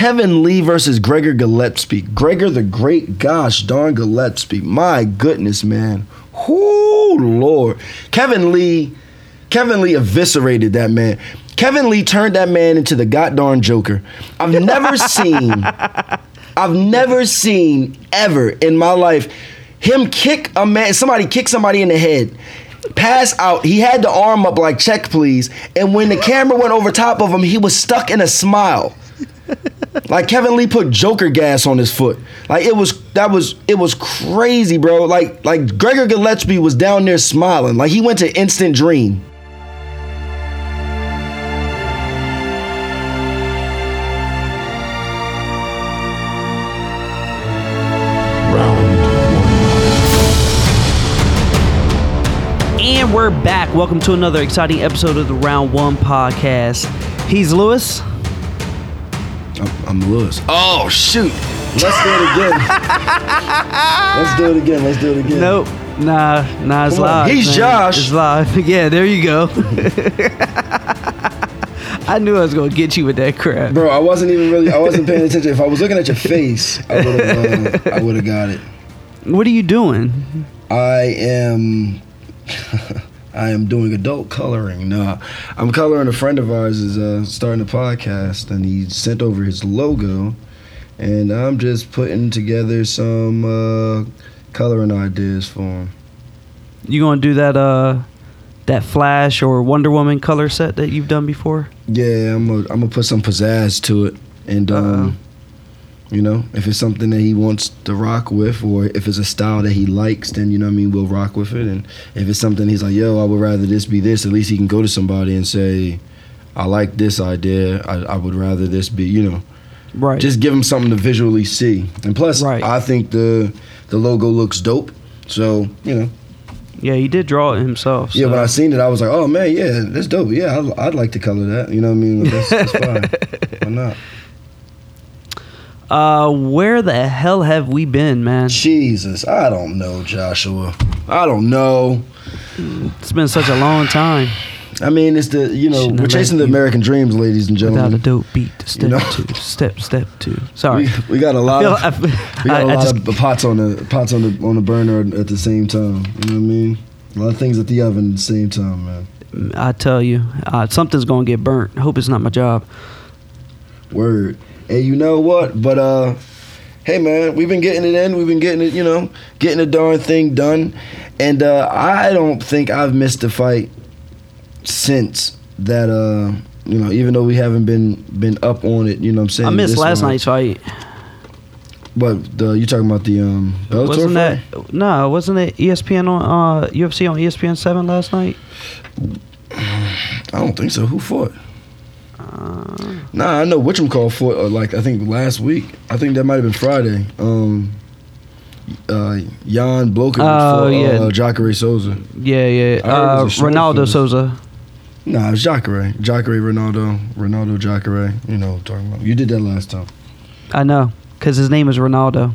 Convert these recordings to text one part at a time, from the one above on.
Kevin Lee versus Gregor Gillespie. Gregor the Great, gosh darn Gillespie. My goodness, man. Whoo, Lord. Kevin Lee, Kevin Lee eviscerated that man. Kevin Lee turned that man into the goddamn Joker. I've never seen, I've never seen ever in my life him kick a man, somebody kick somebody in the head, pass out. He had the arm up like check please, and when the camera went over top of him, he was stuck in a smile. Like Kevin Lee put Joker gas on his foot. Like it was that was it was crazy, bro. Like like Gregor Gillespie was down there smiling. Like he went to instant dream. And we're back. Welcome to another exciting episode of the Round One podcast. He's Lewis. I'm, I'm Lewis. Oh shoot! Let's do it again. Let's do it again. Let's do it again. Nope. Nah, nah, it's Come on. live. He's man. Josh. It's live. Yeah, there you go. I knew I was gonna get you with that crap. Bro, I wasn't even really. I wasn't paying attention. If I was looking at your face, I would have. Uh, I would have got it. What are you doing? I am. I am doing adult coloring. No, I'm coloring. A friend of ours is uh, starting a podcast, and he sent over his logo, and I'm just putting together some uh, coloring ideas for him. You gonna do that uh that Flash or Wonder Woman color set that you've done before? Yeah, I'm gonna I'm gonna put some pizzazz to it, and um, you know, if it's something that he wants to rock with, or if it's a style that he likes, then you know what I mean, we'll rock with it. And if it's something he's like, yo, I would rather this be this, at least he can go to somebody and say, I like this idea. I, I would rather this be, you know, Right. just give him something to visually see. And plus, Right. I think the the logo looks dope. So you know, yeah, he did draw it himself. yeah. so- When I seen it, I was like, oh man, yeah, that's dope. Yeah, I'd, I'd like to color that. You know what I mean? That's, that's fine. Why not? Uh, where the hell have we been, man? Jesus, I don't know, Joshua. I don't know. It's been such a long time I mean, it's the you know Shouldn't we're chasing the American dreams, ladies and gentlemen. without a dope beat. Step know? two, step step two. Sorry. We, we got a lot feel- of I we got I- a lot just- of pots on the pots on the on the burner at the same time. You know what I mean? A lot of things at the oven at the same time, man. I tell you, uh, something's gonna get burnt. I hope it's not my job. Word. Hey, you know what? But uh, hey man, we've been getting it in. We've been getting it, you know, getting the darn thing done. And uh, I don't think I've missed a fight since that. Uh, you know, even though we haven't been been up on it, you know what I'm saying. I missed last night's fight. But the you talking about the um Bellator wasn't fight? that no? Wasn't it ESPN on uh, UFC on ESPN seven last night? I don't think so. Who fought? Nah, I know Whatchamacall fought uh, like I think last week. I think that might have been Friday. Um, uh, Jan Blachowicz Oh, fought yeah. uh, Jacare Souza. yeah, yeah. I heard it Uh, was a short Ronaldo. Souza. Nah, it's Jacare. Jacare Ronaldo. Ronaldo Jacare. You know what I'm talking about. You did that last time. I know, cause his name is Ronaldo.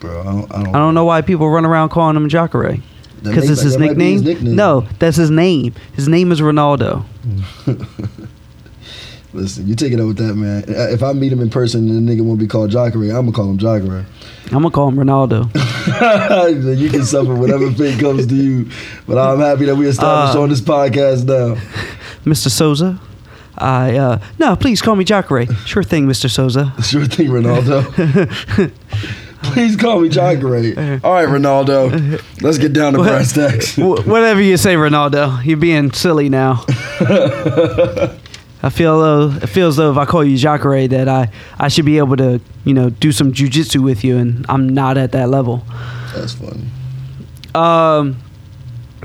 Bro, I don't, I don't, I don't know why people run around calling him Jacare. Because it's his might be nickname? No, that's his name. His name is Ronaldo. Listen, you take it up with that, man. If I meet him in person and the nigga won't be called Jacare, I'm gonna call him Jacare. I'm gonna call him Ronaldo. You can suffer whatever fate comes to you. But I'm happy that we established Uh, on this podcast now. Mr. Souza. I uh no, please call me Jacare. Sure thing, Mr. Souza. Sure thing, Ronaldo. Please call me Jacare. All right, Ronaldo. Let's get down to brass tacks. Whatever you say, Ronaldo. You're being silly now. I feel though it feels though if I call you Jacare that I I should be able to you know do some jujitsu with you, and I'm not at that level. That's funny. Um.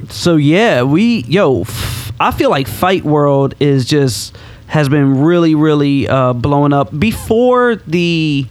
So yeah, we yo, f- I feel like Fight World is just has been really really uh, blowing up before the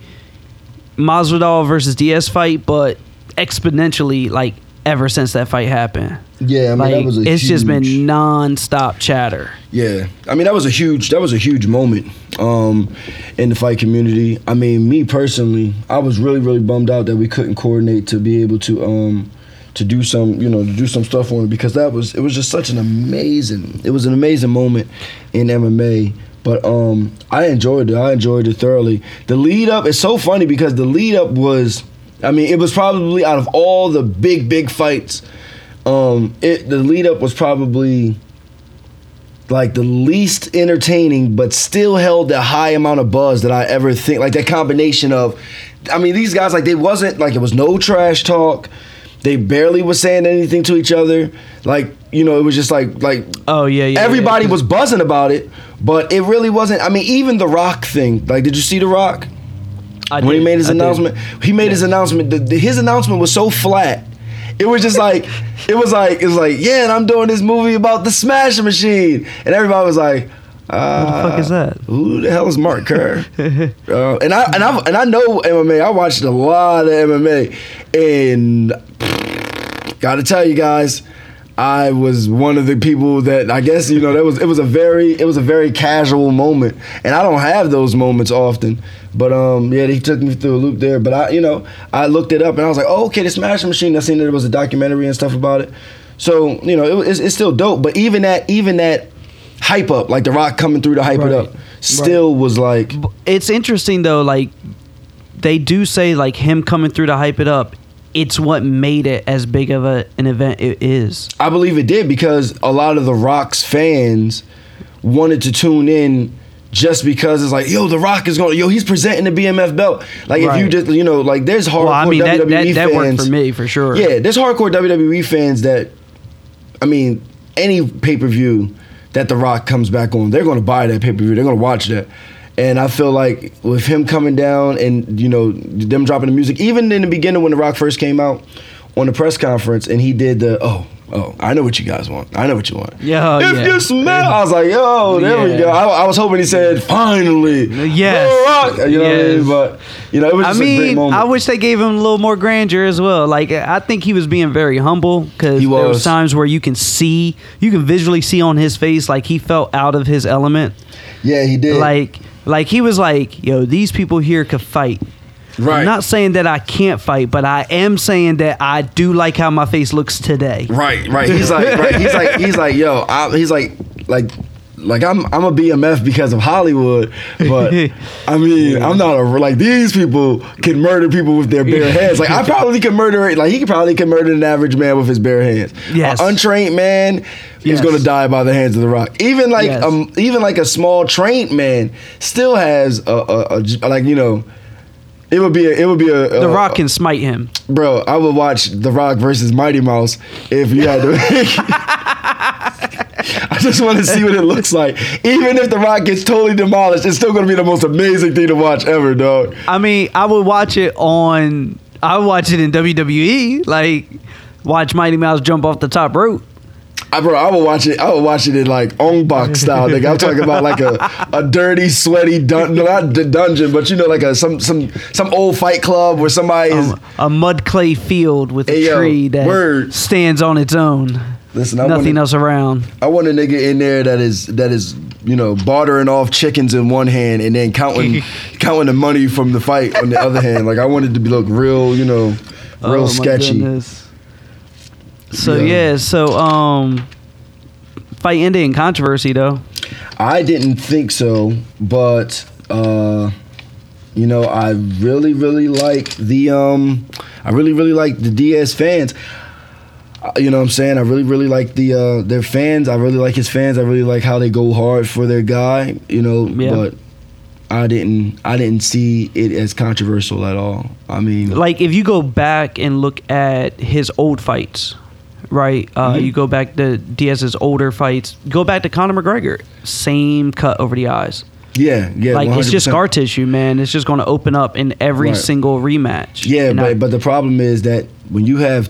Masvidal versus Diaz fight, but exponentially like ever since that fight happened. Yeah, I mean like that was a it's just been huge- non-stop chatter. Yeah, I mean that was a huge that was a huge moment um, in the fight community. I mean, me personally, I was really really bummed out that we couldn't coordinate to be able to um, to do some you know to do some stuff on it because that was it was just such an amazing it was an amazing moment in MMA But um, I enjoyed it. I enjoyed it thoroughly. The lead up is so funny because the lead up was, I mean, it was probably out of all the big big fights, um, it the lead up was probably like the least entertaining, but still held the high amount of buzz that I ever think. Like that combination of, I mean, these guys like they wasn't like it was no trash talk. They barely was saying anything to each other. Like you know, it was just like like Oh yeah, yeah. everybody yeah. was buzzing about it, but it really wasn't. I mean, even the Rock thing. Like, did you see the Rock I when he made his I did. announcement? He made his announcement. The, the- his announcement was so flat. It was just like it was like it was like yeah, and I'm doing this movie about the Smash Machine, and everybody was like. Uh, Who the fuck is that? Who the hell is Mark Kerr? uh, and I and I and I know MMA. I watched a lot of MMA, and Got to tell you guys, I was one of the people that I guess you know that was it was a very it was a very casual moment, and I don't have those moments often. But um, yeah, he took me through a loop there. But I, you know, I looked it up and I was like, oh, okay, the Smash Machine. I seen that there was a documentary and stuff about it. So you know, it, it's, it's still dope. But even that even that hype up, like the Rock coming through to hype it up, still was like It's interesting though, like they do say like him coming through to hype it up. It's what made it as big of a, an event it is. I believe it did because a lot of the Rock's fans wanted to tune in just because it's like, yo, the Rock is going, yo, he's presenting the BMF belt. Like if you just, you know, like there's hardcore Well, I mean WWE that, that fans. worked for me for sure. Yeah, there's hardcore WWE fans that, I mean, any pay per view that The Rock comes back on, they're going to buy that pay per view. They're going to watch that. And I feel like with him coming down and you know them dropping the music, even in the beginning when The Rock first came out on the press conference, and he did the oh oh I know what you guys want. I know what you want. Yeah, if yeah. you smell, I was like yo, there we go. I, I was hoping he said finally. Yes. Rock. You know what I mean? But you know it was I just a great mean, moment. I wish they gave him a little more grandeur as well. Like I think he was being very humble because there was. times where you can see, you can visually see on his face like he felt out of his element. yeah, he did. Like like he was like, "Yo, these people here could fight." Right. I'm not saying that I can't fight, but I am saying that I do like how my face looks today. Right, right. He's like, right. He's like, he's like, yo. I, he's like, like, like I'm, I'm a BMF because of Hollywood, but I mean, I'm not a like these people can murder people with their bare hands. Like I probably could murder, like he could probably could murder an average man with his bare hands. Yes. An untrained man is Yes. going to die by the hands of the Rock. Even like, Yes. um, even like a small trained man still has a, a, a like you know. It would be a, it would be a, The a- Rock can smite him. Bro, I would watch The Rock versus Mighty Mouse if you had to. I just want to see what it looks like. Even if The Rock gets totally demolished, it's still going to be the most amazing thing to watch ever, dog. I mean, I would watch it on. I would watch it in WWE. Like, watch Mighty Mouse jump off the top rope. I, bro, I would watch it. I would watch it in like Ong Bak style. Nigga. I'm talking about like a, a dirty, sweaty dun- not d- dungeon, but you know, like a some some some old fight club where somebody is. Um, a mud clay field with a tree that word. stands on its own. Listen, I Nothing wanna- else around. I want a nigga in there that is that is you know bartering off chickens in one hand and then counting counting the money from the fight on the other hand. Like I wanted it to be look real, you know, real Oh, sketchy. So Yeah. yeah. so um, fight ended in controversy though. I didn't think so, but uh, you know, I really really like the um, I really really like the Diaz fans. Uh, You know what I'm saying? I really, really like the uh, their fans. I really like his fans. I really like how they go hard for their guy. You know, Yeah. but I didn't I didn't see it as controversial at all. I mean, Like if you go back and look at his old fights, right? Uh, Mhm. You go back to Diaz's older fights. Go back to Conor McGregor. Same cut over the eyes. yeah, yeah, like it's just scar tissue, man. It's just going to open up in every Right. single rematch. Yeah, but I- but the problem is that when you have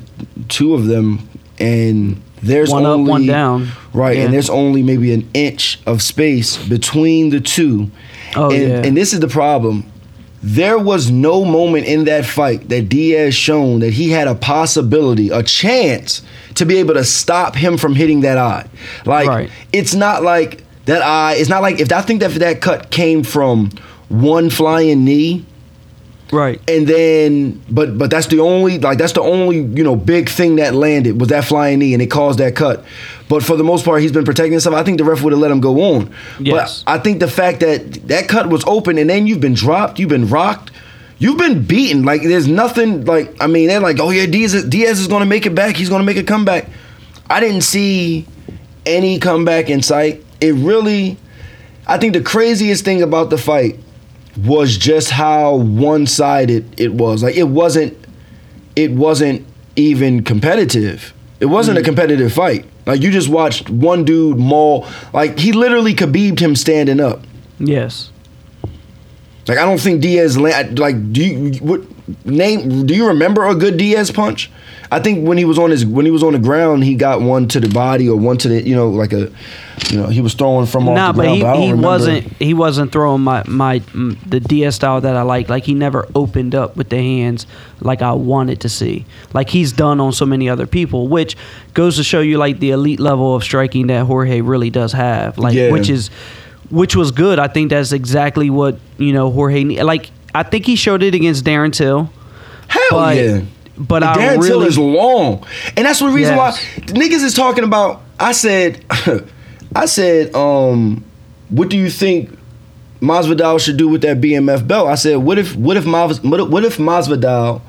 two of them and there's One up, only one down. right, Yeah. and there's only maybe an inch of space between the two. Oh, and, yeah. and this is the problem. There was no moment in that fight that Diaz shown that he had a possibility, a chance to be able to stop him from hitting that eye. Like Right. it's not like that eye. It's not like if I think that that cut came from one flying knee, Right. And then, but but that's the only like that's the only you know big thing that landed was that flying knee, and it caused that cut. But for the most part, he's been protecting himself. I think the ref would have let him go on. Yes. But I think the fact that that cut was open, and then you've been dropped, you've been rocked, you've been beaten. Like there's nothing. Like I mean, they're like, oh yeah, Diaz is, Diaz is going to make it back. He's going to make a comeback. I didn't see any comeback in sight. It really. I think the craziest thing about the fight was just how one-sided it was. Like it wasn't it wasn't even competitive. It wasn't a mm. competitive fight. Like you just watched one dude maul like he literally Khabib'd him standing up. Yes. Like I don't think Diaz land, like do you what name do you remember a good Diaz punch? I think when he was on his when he was on the ground, he got one to the body or one to the you know like a you know he was throwing from off the but ground. he, but he wasn't he wasn't throwing my my the Diaz style that I like. Like he never opened up with the hands like I wanted to see. Like he's done on so many other people, which goes to show you like the elite level of striking that Jorge really does have. Like Yeah. which is which was good. I think that's exactly what you know Jorge like. I think he showed it against Darren Till. Hell yeah. But The I Till really- is long, and that's the reason Yes. why niggas is talking about. I said, I said, um, what do you think Masvidal should do with that BMF belt? I said, what if, what if, Mas, what if, what if Masvidal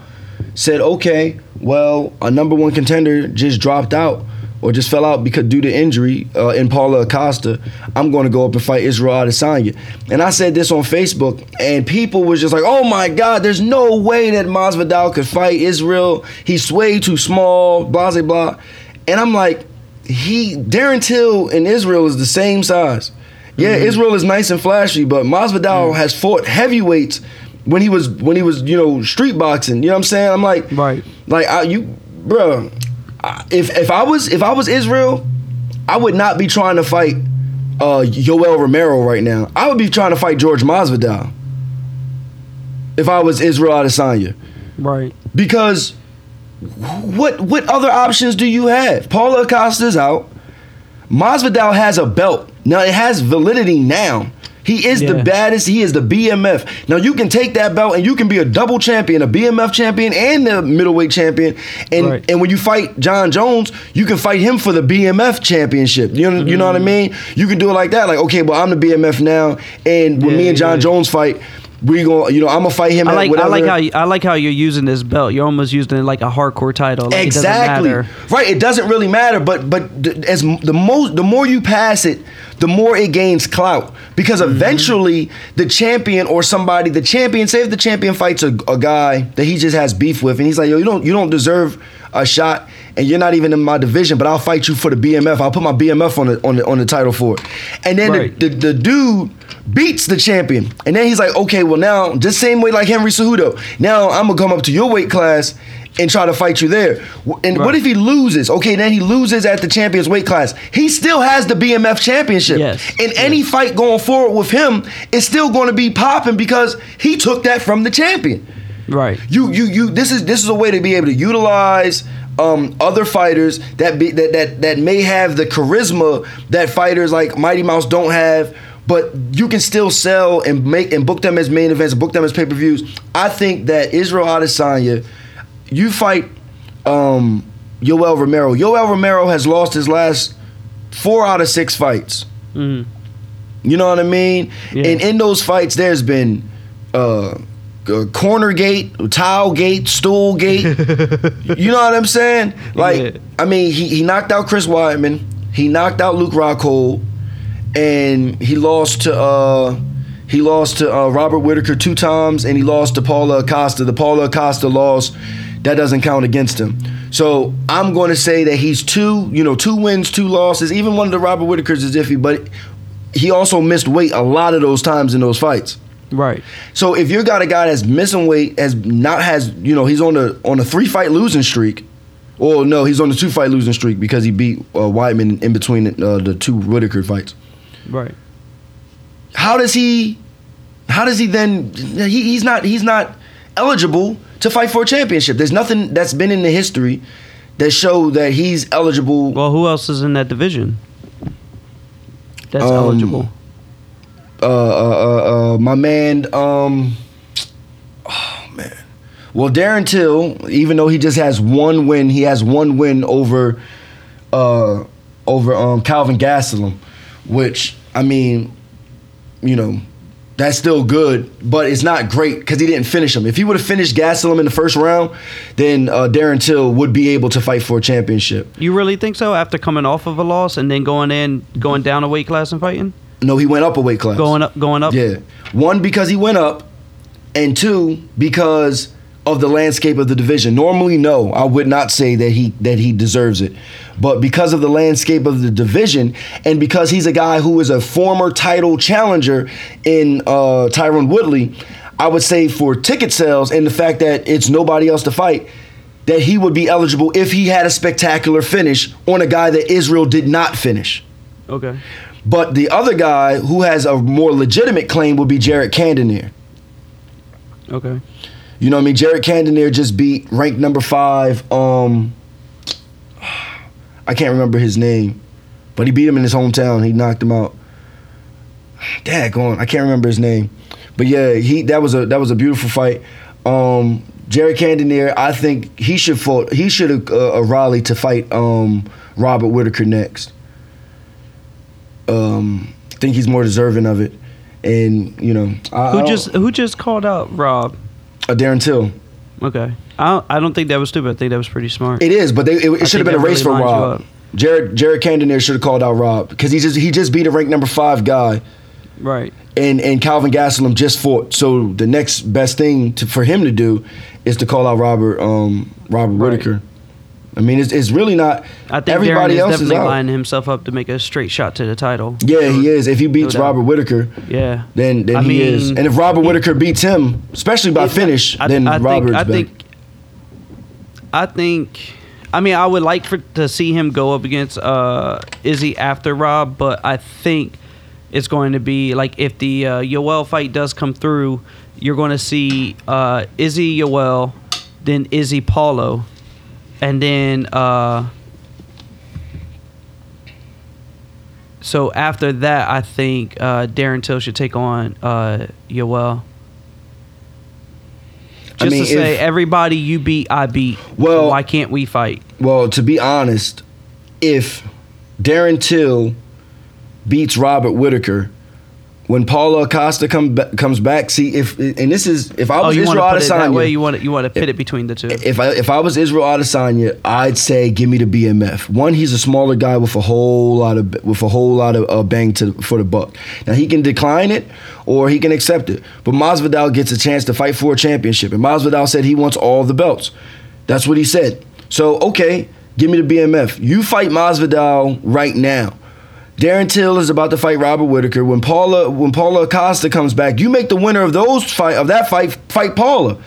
said, okay, well, a number one contender just dropped out or just fell out because due to injury uh, in Paulo Costa, I'm going to go up and fight Israel Adesanya. And I said this on Facebook, and people was just like, "Oh my God, there's no way that Masvidal could fight Israel. He's way too small." Blah blah blah. And I'm like, he Darren Till in Israel is the same size. Yeah, Israel is nice and flashy, but Masvidal has fought heavyweights when he was when he was you know street boxing. You know what I'm saying? I'm like, Right. like I, you, bro. If if I was if I was Israel, I would not be trying to fight uh, Yoel Romero right now. I would be trying to fight George Masvidal. If I was Israel Adesanya, Right. because what what other options do you have? Paulo Costa's out. Masvidal has a belt. Now it has validity now. He is the baddest. He is the BMF. Now you can take that belt and you can be a double champion, a BMF champion and the middleweight champion. And Right. and when you fight Jon Jones, you can fight him for the BMF championship. You know, you know what I Mm-hmm. mean? You can do it like that. Like, okay, well, I'm the BMF now, and when Yeah, me and John yeah. Jones fight, we going you know, I'm gonna fight him I like I like how you, I like how you're using this belt. You're almost using it like a hardcore title. Like exactly It right it doesn't really matter but but th- as the most the more you pass it the more it gains clout because Mm-hmm. eventually the champion or somebody the champion say if the champion fights a, a guy that he just has beef with and he's like yo you don't you don't deserve a shot and you're not even in my division but I'll fight you for the BMF I'll put my BMF on the on the on the title for it and then Right. the, the the dude beats the champion and then he's like okay well now just same way like Henry Cejudo now I'm gonna come up to your weight class and try to fight you there. And what if he loses? Okay, then he loses at the champion's weight class. He still has the BMF championship. Yes. And any fight going forward with him is still going to be popping because he took that from the champion. Right. You you you this is this is a way to be able to utilize um, other fighters that be that, that that may have the charisma that fighters like Mighty Mouse don't have, but you can still sell and make and book them as main events, book them as pay-per-views. I think that Israel Adesanya, you fight um, Yoel Romero. Yoel Romero has lost his last four out of six fights. Mhm. You know what I mean? Yeah. And in those fights, there's been uh, corner gate, towel gate, stool gate. you know what I'm saying? Like, Yeah. I mean, he, he knocked out Chris Weidman, he knocked out Luke Rockhold, and he lost to uh, he lost to uh, Robert Whittaker two times, and he lost to Paulo Costa. The Paulo Costa loss that doesn't count against him. So I'm going to say that he's two, you know, two wins, two losses. Even one of the Robert Whittakers is iffy, but he also missed weight a lot of those times in those fights. Right. So if you got a guy that's missing weight, has not has you know he's on a on a three fight losing streak, or no, he's on a two fight losing streak because he beat uh, Weidman in between uh, the two Whittaker fights. Right. How does he? How does he then? He, he's not he's not eligible to fight for a championship. There's nothing that's been in the history that show that he's eligible. Well, who else is in that division? That's Um, eligible. Uh, uh, uh, uh, my man, um, oh man. Well, Darren Till, even though he just has one win, he has one win over uh over um Calvin Gastelum, which I mean, you know, that's still good, but it's not great because he didn't finish him. If he would have finished Gastelum in the first round, then uh, Darren Till would be able to fight for a championship. You really think so? After coming off of a loss and then going in, going down a weight class and fighting, No, he went up a weight class. going up, going up. Yeah. One because he went up, and two because of the landscape of the division. Normally, no, I would not say that he that he deserves it, but because of the landscape of the division, and because he's a guy who is a former title challenger in uh, Tyron Woodley, I would say for ticket sales and the fact that it's nobody else to fight. That he would be eligible if he had a spectacular finish on a guy that Israel did not finish. Okay. But the other guy who has a more legitimate claim would be Jared Cannonier. Okay. You know what I mean? Jared Cannonier just beat ranked number five. Um, I can't remember his name, but he beat him in his hometown. He knocked him out. Daggone, I can't remember his name, but yeah, he that was a that was a beautiful fight. Um, Jared Cannonier, I think he should fought. He should have uh, uh, rallied to fight um, Robert Whittaker next. Um, I think he's more deserving of it, and you know, I, I Who don't- just who just called out Rob? uh, Darren Till. Okay. I don't, I don't think that was stupid. I think that was pretty smart. It is, but they, it, it should have been a race really for Rob. Jared Jared Cannonier should have called out Rob because he just he just beat a ranked number five guy, right. and and Calvin Gastelum just fought. So the next best thing to, for him to do is to call out Robert um Robert Right. Whittaker. I mean, it's, it's really not. I think everybody Darren is else is definitely out. lining himself up to make a straight shot to the title. Yeah, he is. If he beats doubt. Robert Whittaker, Yeah. then then I he mean, is. And if Robert Whittaker beats him, especially by finish, I- then I think- Robert's I back. think. I think. I mean, I would like for to see him go up against uh, Izzy after Rob, but I think it's going to be like if the uh, Yoel fight does come through, you're going to see uh, Izzy Yoel, then Izzy Paulo, and then. Uh, so after that, I think uh, Darren Till should take on uh, Yoel. I Just mean, to say, if- everybody you beat, I beat. Well- why can't we fight? Well, to be honest, if Darren Till beats Robert Whittaker, when Paulo Costa come comes back, see if and this is if I Oh, was want Israel to put it that way? You want to, you want to pit it between the two? if I if I was Israel Adesanya, I'd say give me the BMF. One, he's a smaller guy with a whole lot of with a whole lot of uh, bang to for the buck. Now he can decline it or he can accept it, but Masvidal gets a chance to fight for a championship, and Masvidal said he wants all the belts. That's what he said. So okay, give me the BMF. You fight Masvidal right now. Darren Till is about to fight Robert Whittaker. When Paulo when Paulo Costa comes back, you make the winner of those fight of that fight fight Paulo.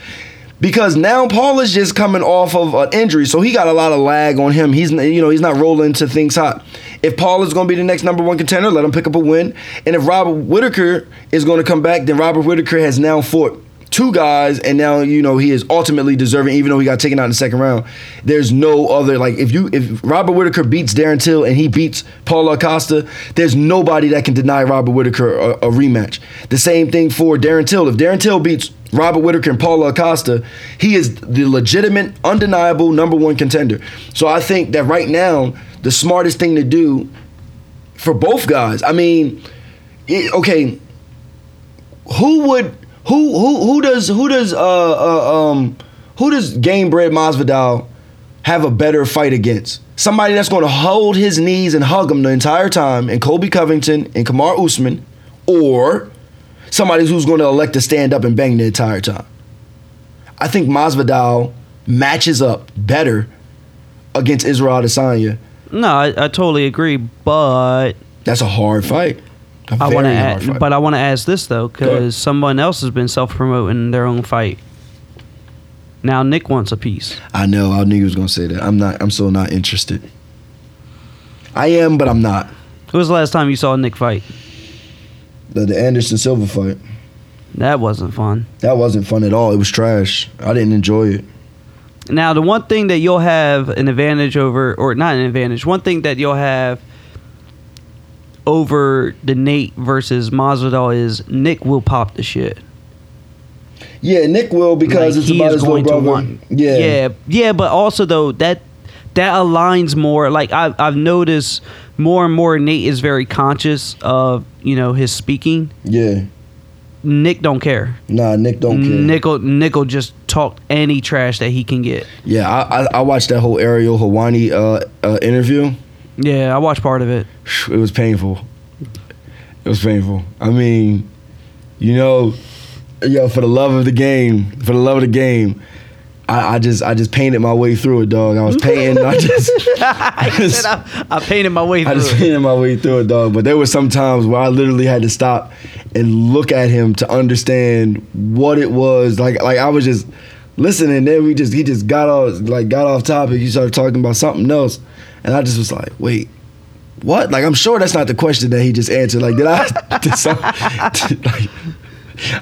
Because now Paulo's just coming off of an injury, so he got a lot of lag on him. He's you know he's not rolling to things hot. If Paulo's going to be the next number one contender, let him pick up a win. And if Robert Whittaker is going to come back, then Robert Whittaker has now fought two guys, and now you know he is ultimately deserving, even though he got taken out in the second round. There's no other like if you if Robert Whittaker beats Darren Till and he beats Paulo Costa, there's nobody that can deny Robert Whittaker a, a rematch. The same thing for Darren Till. If Darren Till beats Robert Whittaker and Paulo Costa, he is the legitimate, undeniable number one contender. So I think that right now the smartest thing to do for both guys. I mean, it, okay, who would who who who does who does uh, uh um who does Gamebred Masvidal have a better fight against? Somebody that's going to hold his knees and hug him the entire time, and Colby Covington and Kamaru Usman, or somebody who's going to elect to stand up and bang the entire time. I think Masvidal matches up better against Israel Adesanya. No, I, I totally agree, but That's a hard fight. I want to add, but I want to ask this though, because someone else has been self promoting their own fight. Now Nick wants a piece. I know. I knew you was gonna say that. I'm not. I'm still not interested. I am, but I'm not. When was the last time you saw Nick fight? The, the Anderson Silva fight. That wasn't fun. That wasn't fun at all. It was trash. I didn't enjoy it. Now, the one thing that you'll have an advantage over, or not an advantage, one thing that you'll have over the Nate versus Masvidal is Nick will pop the shit. Yeah, Nick will because Like, it's about his little brother. Yeah, yeah, yeah. But also though that that aligns more. Like I've I've noticed more and more. Nate is very conscious of you know his speaking. yeah. Nick don't care. Nah, Nick don't care. Nick will, Nick will just talk any trash that he can get. Yeah, I, I I watched that whole Ariel Helwani uh, uh, interview. Yeah, I watched part of it. It was painful. It was painful. I mean, you know, yo, for the love of the game, for the love of the game, I, I just I just painted my way through it, dog. I was painting. I just I, said I, I painted my way I through just it. painted my way through it, dog. But there were some times where I literally had to stop and look at him to understand what it was. Like like I was just listening. and Then we just he just got off like got off topic. He started talking about something else, and I just was like, wait. What? Like I'm sure that's not the question that he just answered. Like did I? Did some, did, like,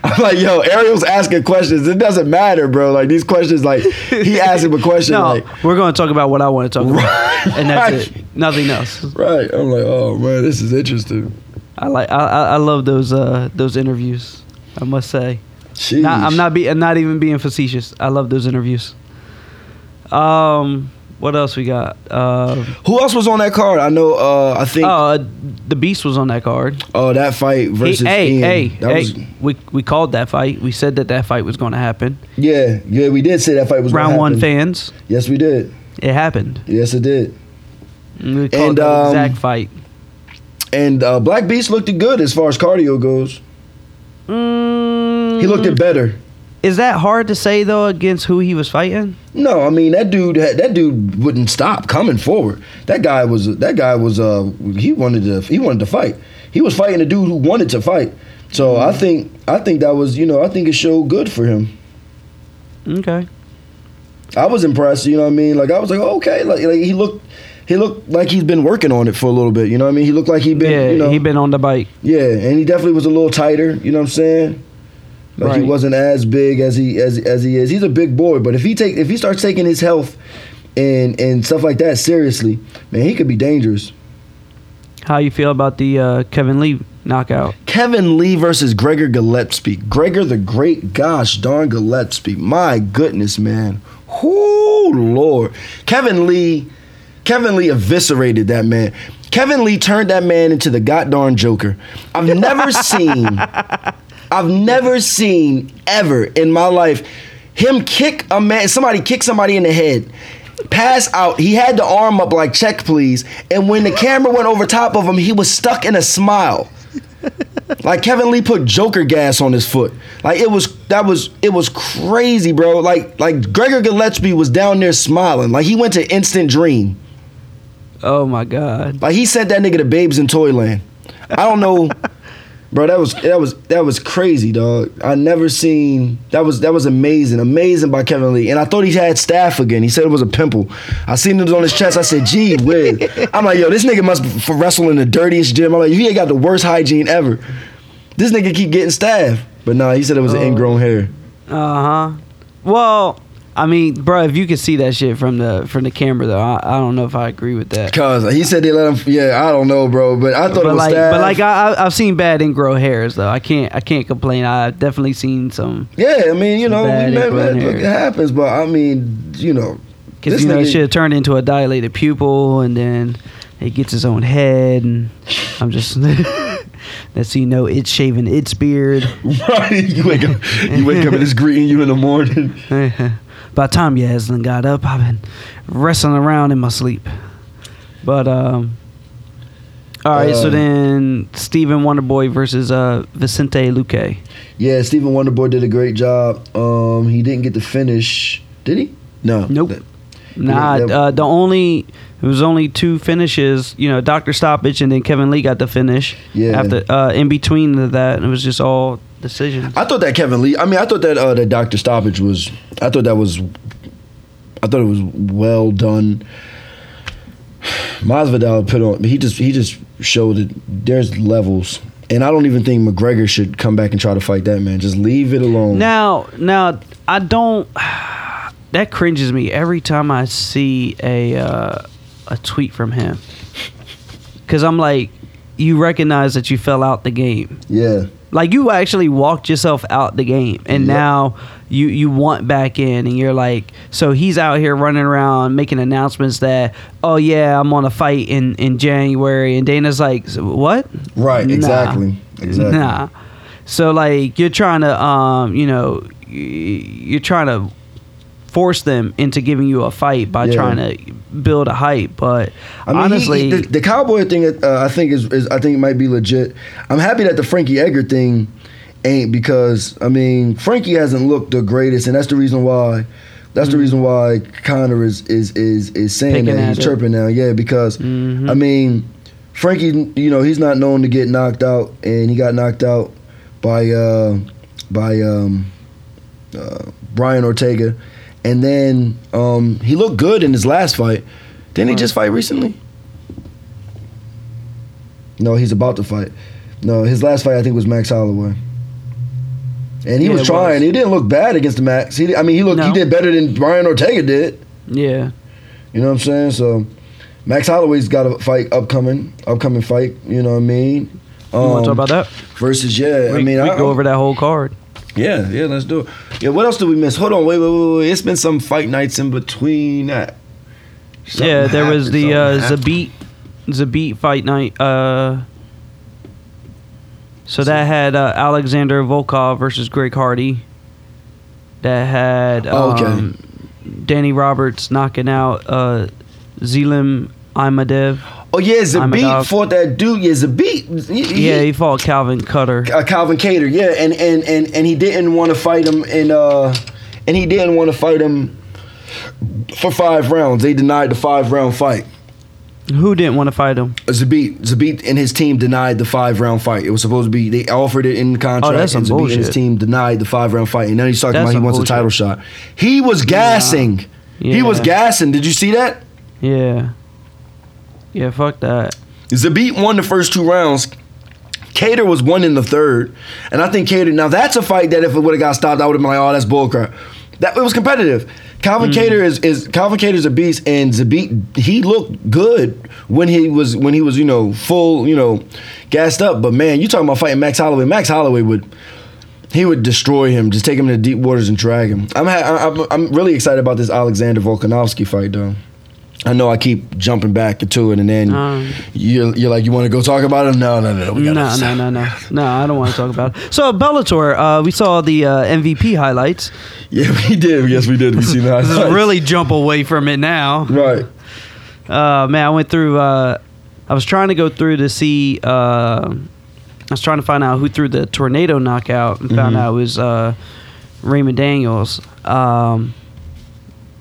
I'm like, yo, Ariel's asking questions. It doesn't matter, bro. Like these questions, like he asked him a question, No, like we're going to talk about what I want to talk about, and that's right. it. Nothing else. right. I'm like, oh man, this is interesting. I like. I, I I love those uh those interviews. I must say. Not, I'm not be I'm not even being facetious. I love those interviews. Um, what else we got? Uh, Who else was on that card? I know. Uh, I think. uh, the Beast was on that card. Oh, that fight versus hey, Ian. hey, that hey, was, we we called that fight. We said that that fight was going to happen. yeah, yeah. We did say that fight was gonna Round one fans, Yes, we did. it happened. Yes, it did. We called And, the um, exact fight. And uh, Black Beast looked good as far as cardio goes. Mm, He looked it better. Is that hard to say though against who he was fighting? No, I mean that dude. had- That dude wouldn't stop coming forward. That guy was. That guy was. Uh, he wanted to. He wanted to fight. He was fighting a dude who wanted to fight. So I think. I think that was. You know. I think it showed good for him. Okay. I was impressed. You know what I mean? Like I was like, okay. Like, like he looked. He looked like he's been working on it for a little bit. You know what I mean? He looked like he'd been. yeah, you know, he been on the bike. Yeah, and he definitely was a little tighter. You know what I'm saying? Like he wasn't as big as he as as he is. He's a big boy, but if he take if he starts taking his health and and stuff like that seriously, man, he could be dangerous. How you feel about the uh, Kevin Lee knockout? Kevin Lee versus Gregor Gillespie. Gregor the Great, gosh darn Gillespie. My goodness, man. Whoo, Lord. Kevin Lee, Kevin Lee eviscerated that man. Kevin Lee turned that man into the goddamn Joker. I've never seen, I've never seen ever in my life him kick a man, somebody kick somebody in the head. Pass out. He had the arm up like check please. And when the camera went over top of him, he was stuck in a smile. Like Kevin Lee put Joker gas on his foot. Like it was that was it was crazy, bro. Like like Gregor Gillespie was down there smiling. Like he went to instant dream. Oh my God. Like he sent that nigga to Babes in Toyland. I don't know, bro. That was that was that was crazy, dog. I never seen that was that was amazing, amazing by Kevin Lee. And I thought he had staph again. He said it was a pimple. I seen it on his chest. I said, gee, weird. I'm like, yo, this nigga must f- wrestle in the dirtiest gym. I'm like, he ain't got the worst hygiene ever. This nigga keep getting staph, But nah, he said it was an ingrown hair. Uh huh. Well, I mean, bro, if you could see that shit from the from the camera though, I, I don't know if I agree with that. Cause he said they let him. Yeah, I don't know, bro. But I thought it was like, staph. but like, I, I- I've seen bad ingrow hairs though. I can't, I can't complain. I've definitely seen some yeah, I mean, you know, Bad we met, ingrown look, it happens. But I mean, you know, because you know it nigga- should have turned into a dilated pupil, and then he gets his own head, and I'm just that's you know it's shaving its beard. Right. You wake up you wake up and it's greeting you in the morning. By the time Yaslin got up, I've been wrestling around in my sleep. But um, all right. so Um, then Stephen Wonderboy versus uh Vicente Luque. Yeah, Stephen Wonderboy did a great job. Um he didn't get the finish. Did he? No. Nope. That- Nah, that- uh, the only it was only two finishes. You know, Doctor Stoppage and then Kevin Lee got the finish. Yeah. After uh, in between that, it was just all decisions. I thought that Kevin Lee I mean I thought that uh that Dr. Stoppage was I thought that was I thought it was well done. Masvidal put on he just he just showed that there's levels. And I don't even think McGregor should come back and try to fight that man. Just leave it alone. Now, now I don't. That cringes me every time I see a uh, a tweet from him, because I'm like, you recognize that you fell out the game. yeah. Like you actually walked yourself out the game, and Yep. now you you want back in, and you're like, so he's out here running around making announcements that, oh yeah, I'm on a fight in in January, and Dana's like, what? Right, Nah. exactly, exactly. Nah. So like you're trying to, um, you know, you're trying to force them into giving you a fight by Yeah. trying to build a hype, but I mean, honestly, he- the, the cowboy thing, uh, I think is, is, I think it might be legit. I'm happy that the Frankie Edgar thing ain't because I mean Frankie hasn't looked the greatest, and that's the reason why. That's the reason why Conor is is is is saying Mm-hmm. Picking that at he's it. chirping now. Yeah, because Mhm. I mean, Frankie, you know, he's not known to get knocked out, and he got knocked out by uh, by um, uh, Brian Ortega, and then um, he looked good in his last fight. Didn't he just fight recently? No, he's about to fight. No, his last fight I think was Max Holloway. And he Yeah, was it trying. was. He didn't look bad against the Max. He, I mean, he looked. He No. did better than Brian Ortega did. yeah. You know what I'm saying? So, Max Holloway's got a fight upcoming. Upcoming fight. You know what I mean? You want to talk about that? Versus yeah. we, I mean, we I, go over that whole card. Yeah, yeah. Let's do it. Yeah. What else did we miss? Hold on. Wait, wait, wait, wait. It's been some fight nights in between that. Something yeah, there was the uh, something happened. Zabit Zabit fight night. Uh, so that had uh, Alexander Volkov versus Greg Hardy. That had Oh, okay. um, Danny Roberts knocking out uh, Zelim Imadaev. Oh yeah, a Zabit dog. fought that dude. Yeah, Zabit. He, he- Yeah, he fought Calvin Kattar. uh, Calvin Kattar, yeah, and and and and he didn't want to fight him, and uh, and he didn't want to fight him for five rounds. They denied the five round fight. Who didn't want to fight him? Zabit, Zabit and his team denied the five round fight. It was supposed to be they offered it in the contract, Oh, that's and Zabit and his team denied the five round fight. And then he's talking That's about he wants bullshit. a title shot. He was gassing. He was gassing. Did you see that? Yeah. Yeah, fuck that. Zabit won the first two rounds. Kattar was one in the third, and I think Kattar. Now that's a fight that if it would have got stopped, I would have been like, "Oh, that's bullcrap." That it was competitive. Calvin mm. Kattar is is Calvin Kattar's a beast, and Zabit he looked good when he was when he was you know full you know gassed up. But man, you talking about fighting Max Holloway? Max Holloway would he would destroy him, just take him to deep waters and drag him. I'm ha- I'm I'm really excited about this Alexander Volkanovski fight though. I know I keep jumping back to it, and then Um, you're, you're like, you want to go talk about it? No, no, no, no. No, no, no, no, no. I don't want to talk about it. So Bellator, uh, we saw the uh, MVP highlights. Yeah, we did. Yes, we did. We seen that. Let's really jump away from it now. right. Uh, man, I went through. Uh, I was trying to go through to see. Uh, I was trying to find out who threw the tornado knockout, and found Mhm. out it was uh, Raymond Daniels. Um,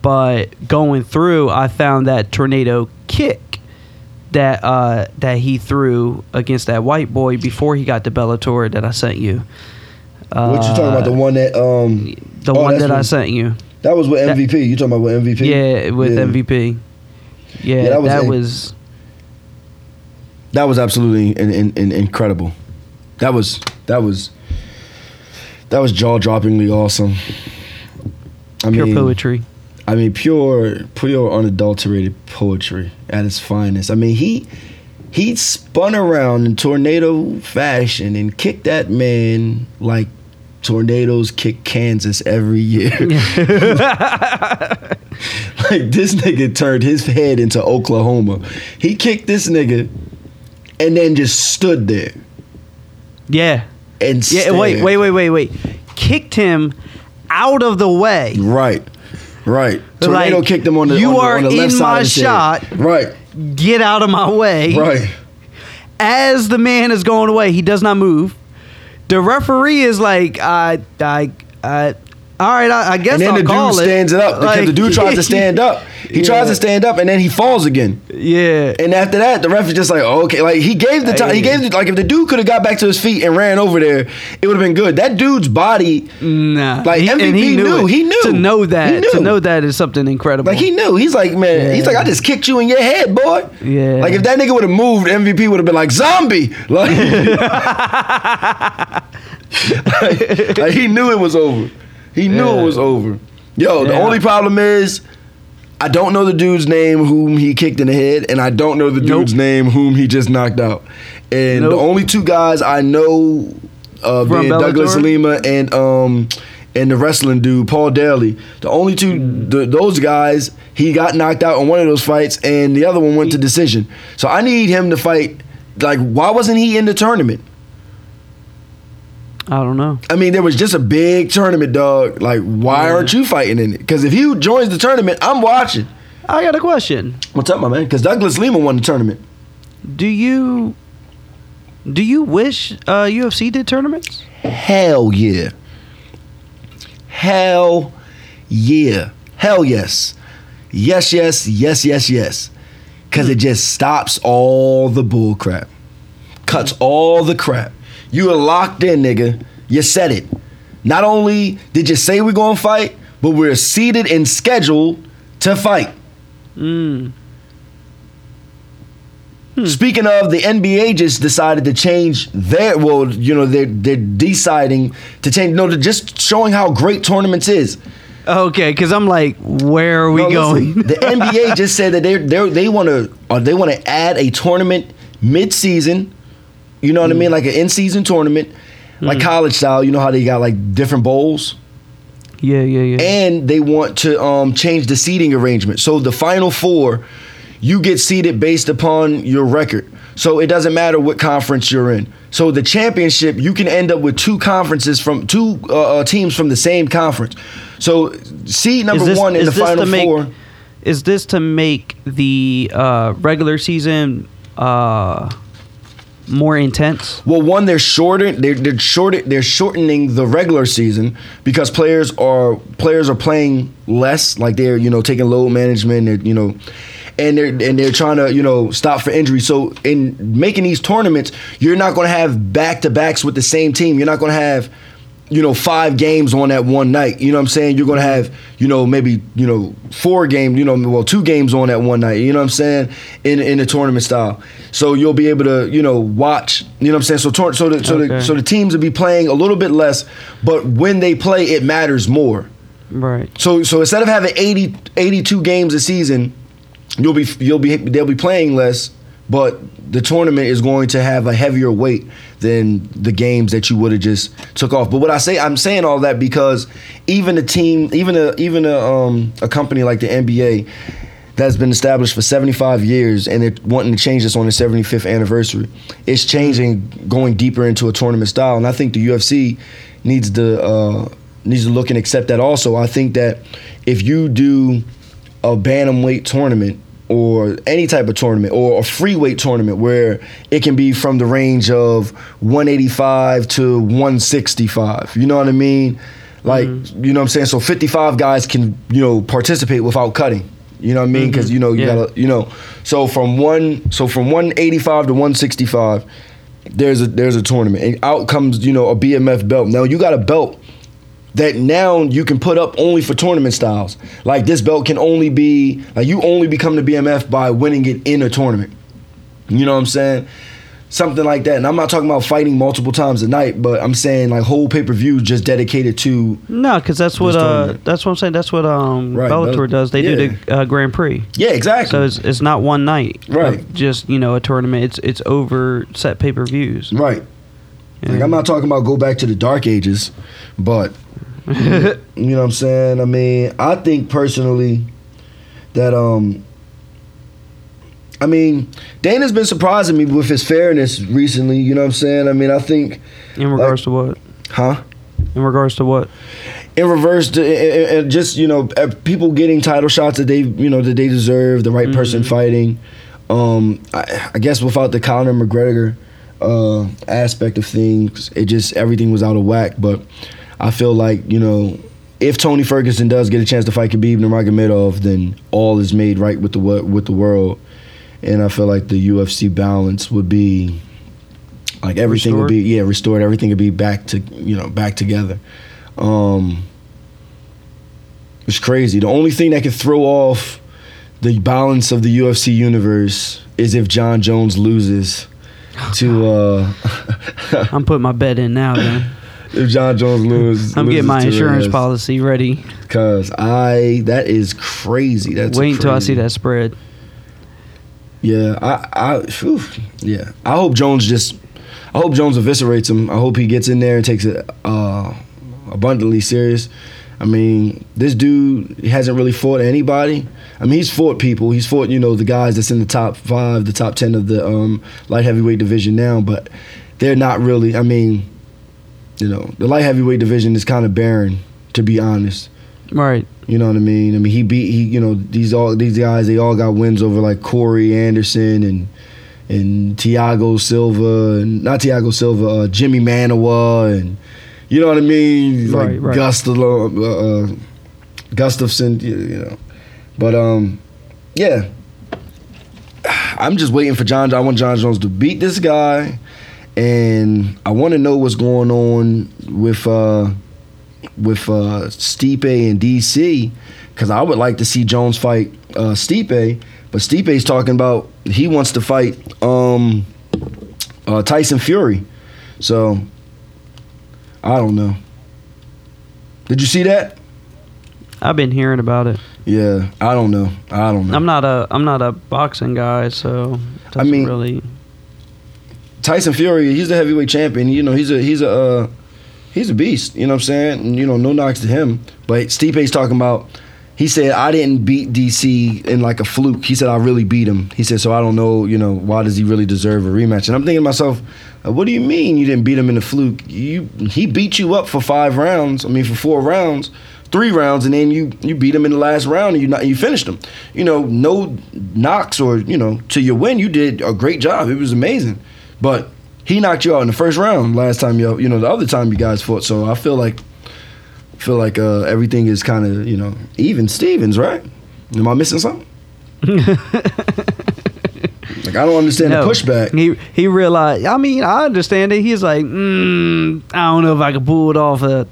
but going through, I found that tornado kick that uh, that he threw against that white boy before he got to Bellator that I sent you. Uh, What you talking about? The one that um The Oh, one that I sent you. that was with That- MVP. You talking about with MVP? Yeah, with Yeah. MVP. Yeah, Yeah, that was that was That was absolutely in, in, in, incredible. That was that was that was jaw droppingly awesome. I pure mean, poetry. I mean, pure, pure unadulterated poetry at its finest. I mean, he he spun around in tornado fashion and kicked that man like tornadoes kick Kansas every year. like this nigga turned his head into Oklahoma. He kicked this nigga and then just stood there Yeah. and Yeah, wait, wait, wait, wait, wait. Kicked him out of the way. Right, right. Tornado Like, kicked him on the you on the, are on the left in side my of his head. shot. Right, Get out of my way. right. As the man is going away, he does not move. The referee is like, I, I, I. All right, I, I guess and then I'll the dude stands it up because Like- the dude tries to stand up. He tries to stand up and then he falls again. Yeah. And after that, the ref is just like, oh, okay, like he gave the time. He gave the, like if the dude could have got back to his feet and ran over there, it would have been good. That dude's body, Nah. Like, He- MVP he knew, knew. He knew. To know He that. To know that is something incredible. like he knew. He's like, man, he's like, I just kicked you in your head, boy. Yeah. Like if that nigga would have moved, MVP would have been like zombie. Like, like, like, he knew it was over. He knew Yeah. it was over. Yo, the only problem is. I don't know the dude's name whom he kicked in the head, and I don't know the Nope. dude's name whom he just knocked out. And Nope. the only two guys I know uh, being Douglas Lima and um and the wrestling dude Paul Daley. The only two th- those guys he got knocked out in one of those fights, and the other one went to decision. So I need him to fight. Like, why wasn't he in the tournament? I don't know. I mean, there was just a big tournament, dog. Like, why aren't you fighting in it? Because if he joins the tournament, I'm watching. I got a question. What's up, my man? Because Douglas Lima won the tournament. Do you do you wish uh, UFC did tournaments? Hell yeah. Hell yeah. Hell yes. Yes, yes, yes, yes, yes. Because it just stops all the bull crap, cuts all the crap. You are locked in, nigga. You said it. Not only did you say we're going to fight, but we're seated and scheduled to fight. Mm. Speaking of, the NBA just decided to change their. Well, you know, they're they're deciding to change. No, they're just showing how great tournaments is. Okay, because I'm like, where are we No, going? listen, the NBA just said that they they they want to uh, they want to add a tournament mid season. You know what I mean, like an in season tournament, like college style. You know how they got like different bowls, yeah, yeah, yeah. and they want to um, change the seating arrangement. So the final four, you get seated based upon your record. So it doesn't matter what conference you're in. So the championship, you can end up with two conferences from two uh, uh, teams from the same conference. So seed number this- one in the final make- four. Is this to make the uh, regular season uh, more intense? Well, one, they're shorter. They're they're shorter. They're shortening the regular season because players are players are playing less. Like they're you know taking load management. They're, you know, and they're and they're trying to you know stop for injury. So in making these tournaments, you're not going to have back to backs with the same team. You're not going to have you know five games on that one night. You know what I'm saying? You're to have you know maybe you know four games. You know well two games on that one night. You know what I'm saying? In in the tournament style. So you'll be able to you know watch. You know what I'm saying? So tor- so the, so the so the teams will be playing a little bit less, but when they play, it matters more. Right. So so instead of having 80, 82 games a season, you'll be you'll be they'll be playing less, but the tournament is going to have a heavier weight than the games that you would have just took off. But what I say I'm saying all that because even a team, even a even a um a company like the NBA that's been established for 75 years and they're wanting to change this on the 75th anniversary. It's changing, going deeper into a tournament style, and I think the UFC needs to uh, needs to look and accept that. Also, I think that if you do a bantamweight tournament or any type of tournament or a free weight tournament where it can be from the range of 185 to 165. You know what I mean? Like, mm-hmm. you know what I'm saying? So 55 guys can, you know, participate without cutting. You know what I mean? Mm-hmm. Because you know you Yeah. gotta, you know. So from one, so from 185 to 165, there's a there's a tournament, and out comes you know a BMF belt. Now you got a belt that now you can put up only for tournament styles. Like this belt can only be like you only become the BMF by winning it in a tournament. You know what I'm saying? Something like that. And I'm not talking about fighting multiple times a night, but I'm saying like whole pay per view just dedicated to No, because that's what uh, that's what I'm saying. That's what um Right, Bellator does. They do the uh, Grand Prix. yeah exactly. So it's, it's not one night, Right. Just you know a tournament. It's it's over set pay per views. right. Like I'm not talking about go back to the dark ages, but you know what I'm saying? I mean, I think personally that um I mean, Dana's been surprising me with his fairness recently, you know what I'm saying? I mean, I think In regards to what? huh? In regards to what? in reverse to and- and just you know people getting title shots that they you know that they deserve the right person fighting um I, I guess without the Conor McGregor uh aspect of things it just everything was out of whack but I feel like you know if Tony Ferguson does get a chance to fight Khabib Nurmagomedov then all is made right with the with the world. And I feel like the UFC balance would be like everything would be yeah restored. Everything would be back to you know back together. Um it's crazy. The only thing that could throw off the balance of the UFC universe is if Jon Jones loses to uh I'm putting my bet in now. Then if Jon Jones loses I'm getting my insurance policy ready. Cause I that is crazy. That's Wait until I see that spread. Yeah, I, I, phew, yeah. I hope Jones just. I hope Jones eviscerates him. I hope he gets in there and takes it uh, abundantly serious. I mean, this dude hasn't really fought anybody. I mean, he's fought people. He's fought, you know, the guys that's in the top five, the top ten of the um, light heavyweight division now, but they're not really. I mean, you know, the light heavyweight division is kind of barren, to be honest. Right. You know what I mean? I mean, he beat he. You know, these all these guys. They all got wins over like Corey Anderson and and Tiago Silva and not Thiago Silva, uh, Jimi Manuwa and you know what I mean? Like Right, right. Gustav, uh, uh, Gustafsson, you, you know. But um, yeah. I'm just waiting for Jon. I want Jon Jones to beat this guy, and I want to know what's going on with uh, with uh, Stipe and DC, because I would like to see Jones fight uh, Stipe, but Stipe's talking about he wants to fight um, uh, Tyson Fury, so I don't know. Did you see that? I've been hearing about it. Yeah, I don't know. I don't know. I'm not a I'm not a boxing guy, so doesn't mean- really. Tyson Fury, he's the heavyweight champion. You know, he's a he's a uh, he's a beast. You know what I'm saying? And, you know, no knocks to him. But Stipe's talking about. He said I didn't beat DC in like a fluke. He said I really beat him. He said so I don't know. You know why does he really deserve a rematch? And I'm thinking to myself, uh, what do you mean you didn't beat him in a fluke? You he beat you up for five rounds. I mean for four rounds, three rounds, and then you you beat him in the last round and you not you finished him. You know no knocks or you know to your win you did a great job. It was amazing. But he knocked you out in the first round last time you you know the other time you guys fought. So I feel like feel like uh, everything is kind of you know even Stevens, right? Am I missing something? like I don't understand No. the pushback. He he realized. I mean, I understand it. He's like, mm, I don't know if I could pull it off a,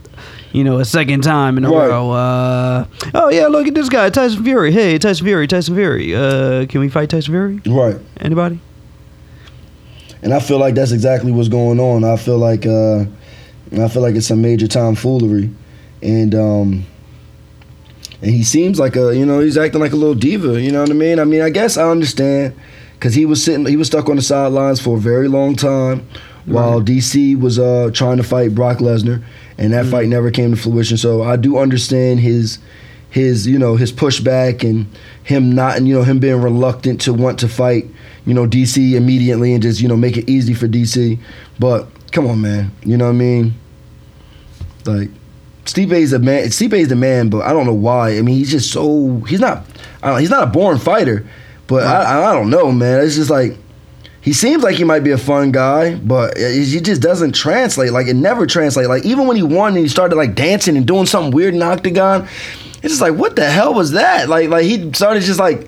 you know, a second time in a Right. row. Uh, oh yeah, look at this guy, Tyson Fury. Hey, Tyson Fury, Tyson Fury. Uh, can we fight Tyson Fury? Right. Anybody? And I feel like that's exactly what's going on. I feel like uh, I feel like it's some major tomfoolery, and um, and he seems like a you know he's acting like a little diva. You know what I mean? I mean I guess I understand because he was sitting he was stuck on the sidelines for a very long time while DC was uh, trying to fight Brock Lesnar, and that fight never came to fruition. So I do understand his his you know his pushback and him not and you know him being reluctant to want to fight you know DC immediately and just you know make it easy for DC. But come on, man, you know what I mean? Like Stipe's a man. Stipe's the man, but I don't know why. I mean, he's just so he's not. I don't, he's not a born fighter, but I, I don't know, man. It's just like he seems like he might be a fun guy, but he just doesn't translate. Like it never translates. Like even when he won and he started like dancing and doing something weird in the octagon, it's just like what the hell was that? Like like he started just like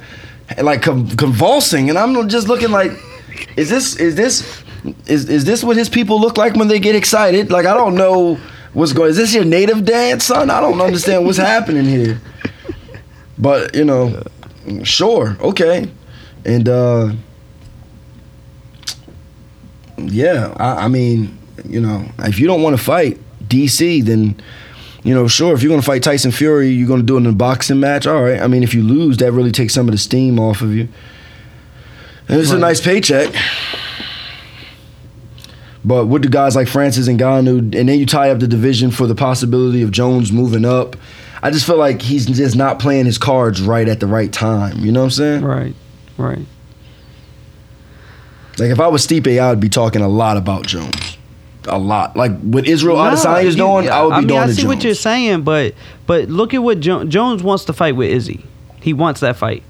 like convulsing, and I'm just looking like, is this is this is is this what his people look like when they get excited? Like I don't know what's going. Is this your native dance, son? I don't understand what's happening here. But you know, sure, okay, and uh yeah, I, I mean, you know, if you don't want to fight DC, then you know, sure, if you're gonna fight Tyson Fury, you're gonna do it in a boxing match. All right. I mean, if you lose, that really takes some of the steam off of you. And it's a nice paycheck. But with the guys like Francis and Ngannou, and then you tie up the division for the possibility of Jones moving up, I just feel like he's just not playing his cards right at the right time. You know what I'm saying? Right, right. Like if I was Stipe, I would be talking a lot about Jones, a lot. Like what Israel Nah, Adesanya is doing, I would be mean, doing I see what you're saying, but but look at what jo- Jones wants to fight with Izzy. He wants that fight.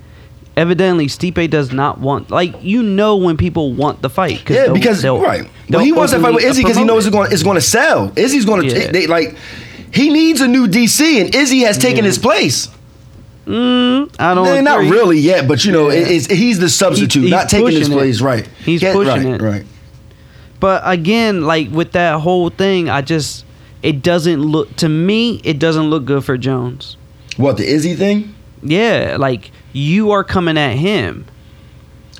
Evidently, Stipe does not want. Like you know when people want the fight. yeah, they'll- because they'll- right. Well, he wants that fight with Izzy because he knows it. it's going it's going to sell. Izzy's going to Yeah. they like he needs a new DC, and Izzy has taken Yeah. his place. Mm, I don't. Eh, not really yet, but you know, Yeah. it- it's, he's the substitute, he's not taking his place. Right. He's pushing right, it. Right. But again, like with that whole thing, I just it doesn't look to me. It doesn't look good for Jones. What the Izzy thing? Yeah, like you are coming at him.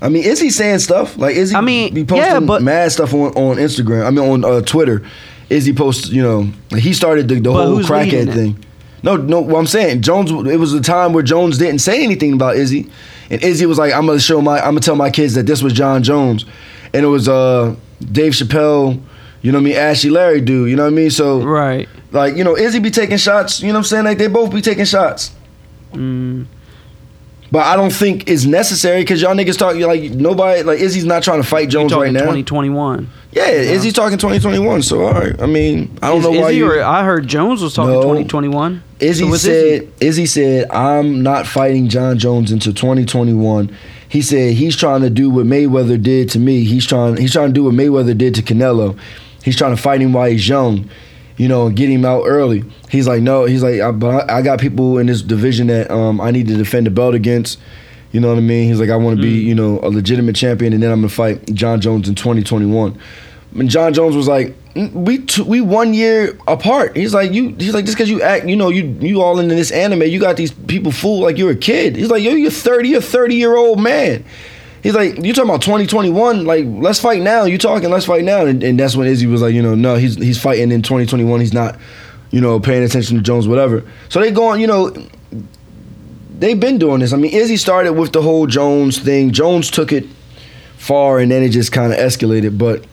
I mean, is he saying stuff like is he? I mean, be posting yeah, but- mad stuff on, on Instagram. I mean, on uh, Twitter. Izzy posts, you know, he started the, the whole crackhead thing. No, no. What I'm saying, Jones. It was a time where Jones didn't say anything about Izzy, and Izzy was like, "I'm gonna show my, I'm gonna tell my kids that this was Jon Jones," and it was uh, Dave Chappelle, you know what I mean, Ashy Larry do, you know what I mean? So Right. like, you know, Izzy be taking shots, you know what I'm saying? Like they both be taking shots. Mm, But I don't think it's necessary because y'all niggas talk like nobody like Izzy's not trying to fight Jones right now. 2021. Yeah, Izzy's talking 2021. So all right, I mean, I don't Is, know why Izzy you. or- I heard Jones was talking No. 2021. Izzy So said Izzy said I'm not fighting Jon Jones until 2021. He said he's trying to do what Mayweather did to me. He's trying he's trying to do what Mayweather did to Canelo. He's trying to fight him while he's young, you know, and get him out early. He's like no, he's like I, but I, got people in this division that um, I need to defend the belt against. You know what I mean? He's like I want to be you know a legitimate champion, and then I'm gonna fight Jon Jones in 2021. And Jon Jones was like, "Mm, we t- we one year apart. He's like, you. He's like, just because you act, you know, you you all into this anime, you got these people fooled like you're a kid. He's like, yo, you're 30, you're a 30 year old man. He's like, you talking about 2021? Like, let's fight now. You talking? Let's fight now. And, and that's when Izzy was like, you know, no, he's he's fighting in 2021. He's not, you know, paying attention to Jones, whatever. So they going, you know. They've been doing this. I mean, Izzy started with the whole Jones thing. Jones took it far, and then it just kind of escalated. But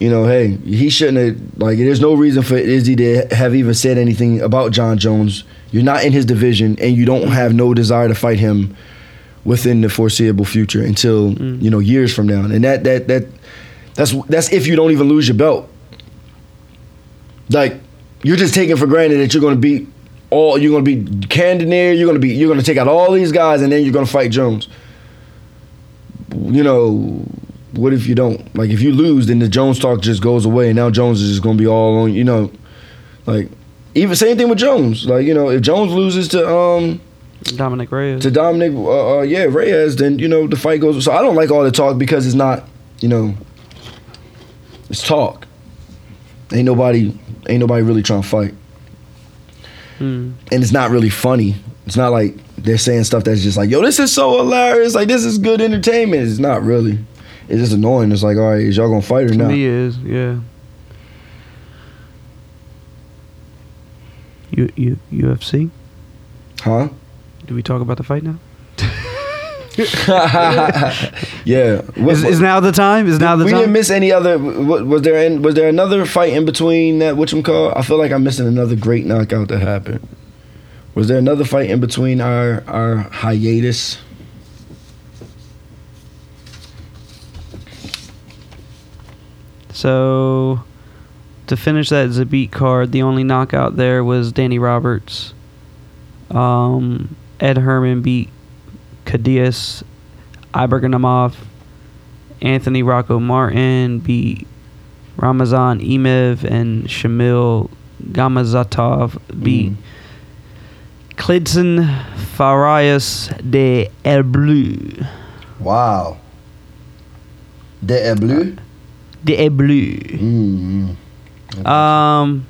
you know, hey, he shouldn't have. Like, there's no reason for Izzy to have even said anything about Jon Jones. You're not in his division, and you don't have no desire to fight him within the foreseeable future until Mm. you know years from now. And that that that that's that's if you don't even lose your belt. Like, you're just taking for granted that you're going to beat all. You're going to be Cannonier. You're going to be. You're going to take out all these guys, and then you're going to fight Jones. You know, what if you don't? Like, if you lose, then the Jones talk just goes away, and now Jones is just going to be all on. You know, like even same thing with Jones. Like, you know, if Jones loses to um Dominick Reyes. to Dominick, uh, uh, yeah, Reyes, then you know the fight goes. So I don't like all the talk because it's not, you know, it's talk. Ain't nobody, ain't nobody really trying to fight, Mm. and it's not really funny. It's not like they're saying stuff that's just like, yo, this is so hilarious. Like this is good entertainment. It's not really. It's just annoying. It's like, all right, is y'all gonna fight or To not? me is yeah. U, U, UFC. Huh? Do we talk about the fight now? yeah. What- Is, is now the time? Is now the we time? We didn't miss any other. wa- Was there? an- Was there another fight in between that? Which call? I feel like I'm missing another great knockout that happened. Was there another fight in between our our hiatus? So, to finish that Zabit card, the only knockout there was Danny Roberts. Um, Ed Herman beat Khadis Ibragimov. Anthony Rocco Martin beat Ramazan Emeev and Shamil Gamzatov beat Mm. Klidson Farias de Elbleu. Wow. De Bleu. El Bleu. Mm-hmm. Um,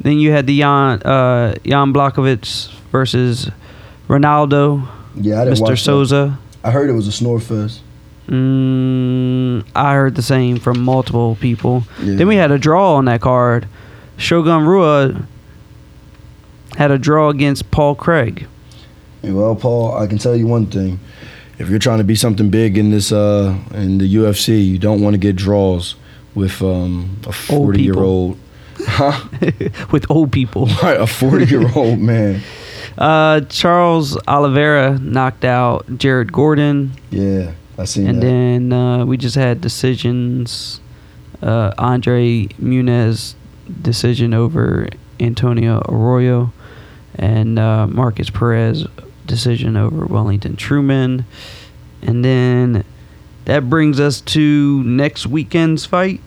then you had the Jan uh, Jan Blachowicz versus Ronaldo, yeah, I didn't Mr. watch that. Souza. I heard it was a snore fest. Mm, I heard the same from multiple people. Yeah. Then we had a draw on that card. Shogun Rua had a draw against Paul Craig. Well, Paul, I can tell you one thing. If you're trying to be something big in this uh in the UFC, you don't want to get draws with um a 40 year old. Huh? with old people. Right, a 40 year old man. Uh, Charles Oliveira knocked out Jared Gordon. Yeah, I seen and that. then uh, we just had decisions. Uh, Andre Muniz decision over Antonio Arroyo, and uh, Markus Perez decision over Wellington Turman, and then that brings us to next weekend's fight.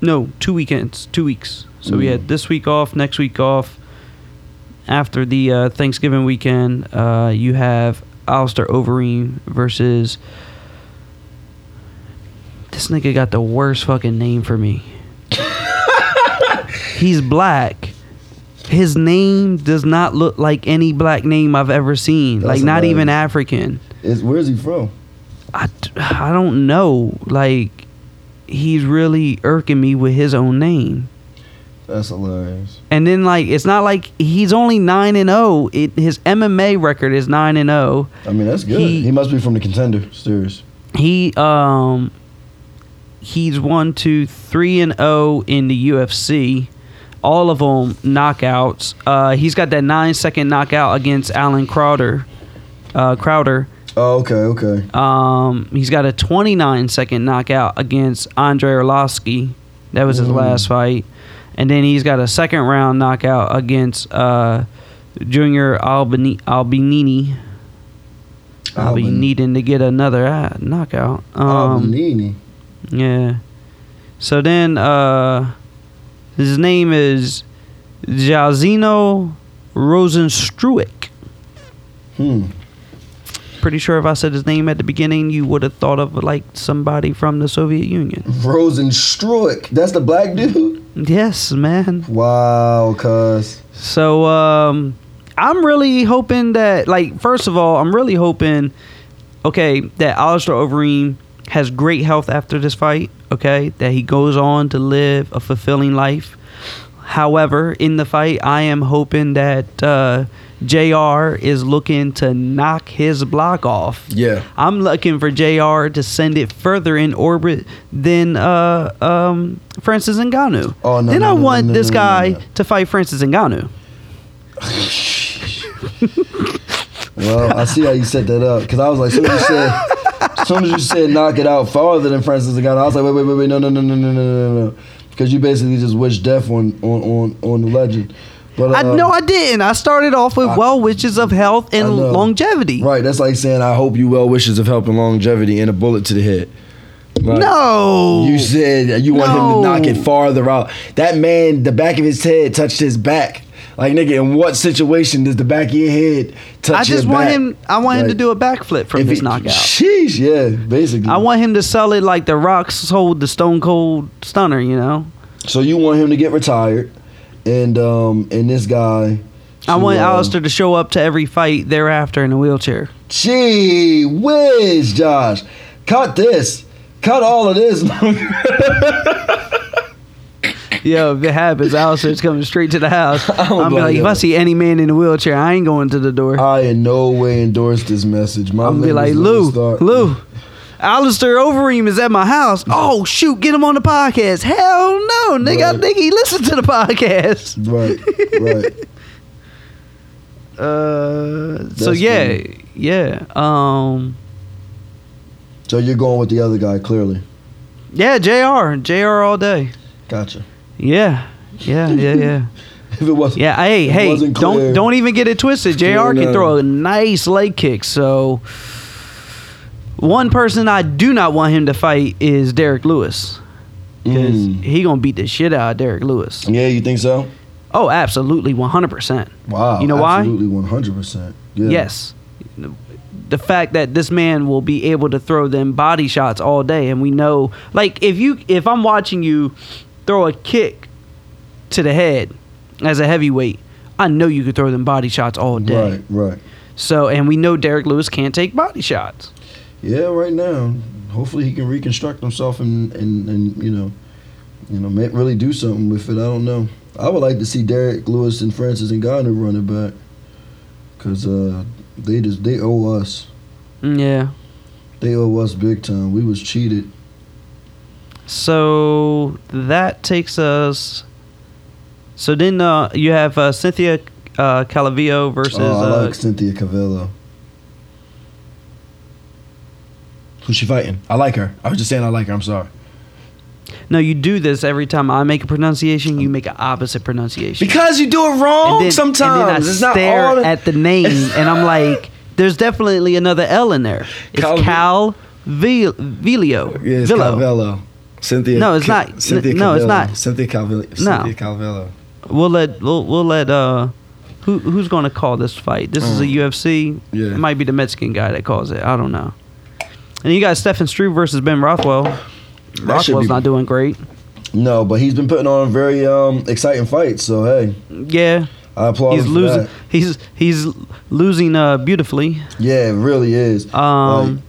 No, two weekends, two weeks. So we Mm. had this week off, next week off. After the uh, Thanksgiving weekend, uh, you have Alistair Overeem versus. This nigga got the worst fucking name for me. He's black. His name does not look like any black name I've ever seen. That's like not even. African. Is where's he from? I, I don't know. Like he's really irking me with his own name. That's hilarious. And then like it's not like he's only nine and zero. It his MMA record is nine and zero. I mean, that's good. He- He, must be from the contender series. He um he's one, two, three, and zero in the UFC. All of them knockouts. Uh, he's got that nine second knockout against Allen Crowder. Uh, Crowder. Oh, okay, okay. Um, he's got a 29 second knockout against Andrei Arlovsky. That was his Mm. last fight. And then he's got a second round knockout against uh, Junior Albini- Albinini. I'll be needing to get another uh, knockout. Um, Albinini. yeah. So then, uh, his name is Jairzinho Rozenstruik. Hmm. Pretty sure if I said his name at the beginning, you would have thought of like somebody from the Soviet Union. Rozenstruik. That's the black dude? Yes, man. Wow, cuz. So um, I'm really hoping that, like, first of all, I'm really hoping, okay, that Alistair Overeem has great health after this fight. Okay, that he goes on to live a fulfilling life. However, in the fight, I am hoping that uh, Jr. is looking to knock his block off. Yeah. I'm looking for JR to send it further in orbit than uh, um, Francis Ngannou. Oh, no, Then no, I no, want no, this guy to fight Francis Ngannou. Well, I see how you set that up because I was like, as you said, as soon as you said knock it out farther than Francis Ngannou, I was like, wait, wait, wait, wait, no, no, no, no, no, no, no, no, because you basically just wished death on on on, on the legend. But I uh, no, I didn't. I started off with I- well wishes of health and longevity. right. That's like saying I hope you well wishes of help and longevity and a bullet to the head. Like, No, You said you want him to knock it farther out. That man, the back of his head touched his back. Like nigga, in what situation does the back of your head touch I just want back? him. I want him to do a backflip from this he- knockout. Sheesh, yeah, basically. I want him to sell it like the Rock sold the Stone Cold Stunner. You know, So you want him to get retired, and um, and this guy. I want uh, Alistair to show up to every fight thereafter in a wheelchair. Gee whiz, Josh, cut this, cut all of this. Yo, if it happens, Alistair's coming straight to the house. I'm I'm be like, like, if. I see any man in a wheelchair, I ain't going to the door. I in no way endorse this message. My I'm be like, Lou, Lou, Alistair Overeem is at my house. Oh shoot, get him on the podcast. Hell no, nigga. I Right. think he listened to the podcast. Right, right. Uh, so yeah, funny. yeah, um, So you're going with the other guy, clearly. yeah. Jr. Jr. all day. Gotcha. Yeah, yeah, yeah, yeah. If it wasn't, Yeah, hey, hey, clear. don't don't even get it twisted. Jr. Clear can enough. throw a nice leg kick. So, one person I do not want him to fight is Derrick Lewis because Mm. he gonna beat the shit out of Derrick Lewis. Yeah, you think so? Oh, absolutely, one hundred percent. Wow. You know why? Absolutely, one hundred percent. Yes, the fact that this man will be able to throw them body shots all day, and we know, like, if you if I'm watching you throw a kick to the head as a heavyweight, I know you could throw them body shots all day. Right, right. So, and we know Derrick Lewis can't take body shots. Yeah, right now. Hopefully, he can reconstruct himself and and, and you know, you know, really do something with it. I don't know. I would like to see Derrick Lewis and Francis Ngannou run it back, cause uh, they just they owe us. Mm, Yeah. They owe us big time. We was cheated. So that takes us. So then uh, you have uh, Cynthia uh, Calavillo versus. oh, I uh, like Cynthia Cavello. Who's she fighting? I like her. I was just saying I like her. I'm sorry. no, you do this every time I make a pronunciation. You make an opposite pronunciation. Because you do it wrong and then, sometimes. and then I it's not stare at the name, and I'm like, "There's definitely another L in there. It's Cal- Cal Vil- Vilio. yeah, it's Villo. Calvello. Cynthia. No, it's Ca- not. Cynthia No, it's not. Cynthia Calvello. No. Cynthia Calvello. We'll let we'll, we'll let uh who who's going to call this fight? This is a. UFC. Yeah. It might be the Mexican guy that calls it. I don't know. And you got Stefan Struve versus Ben Rothwell. Rothwell's be- not doing great. No, but he's been putting on very um, exciting fights. So hey, Yeah, I applaud he's him for losing. that. He's he's losing uh beautifully. Yeah, it really is. Um, Like,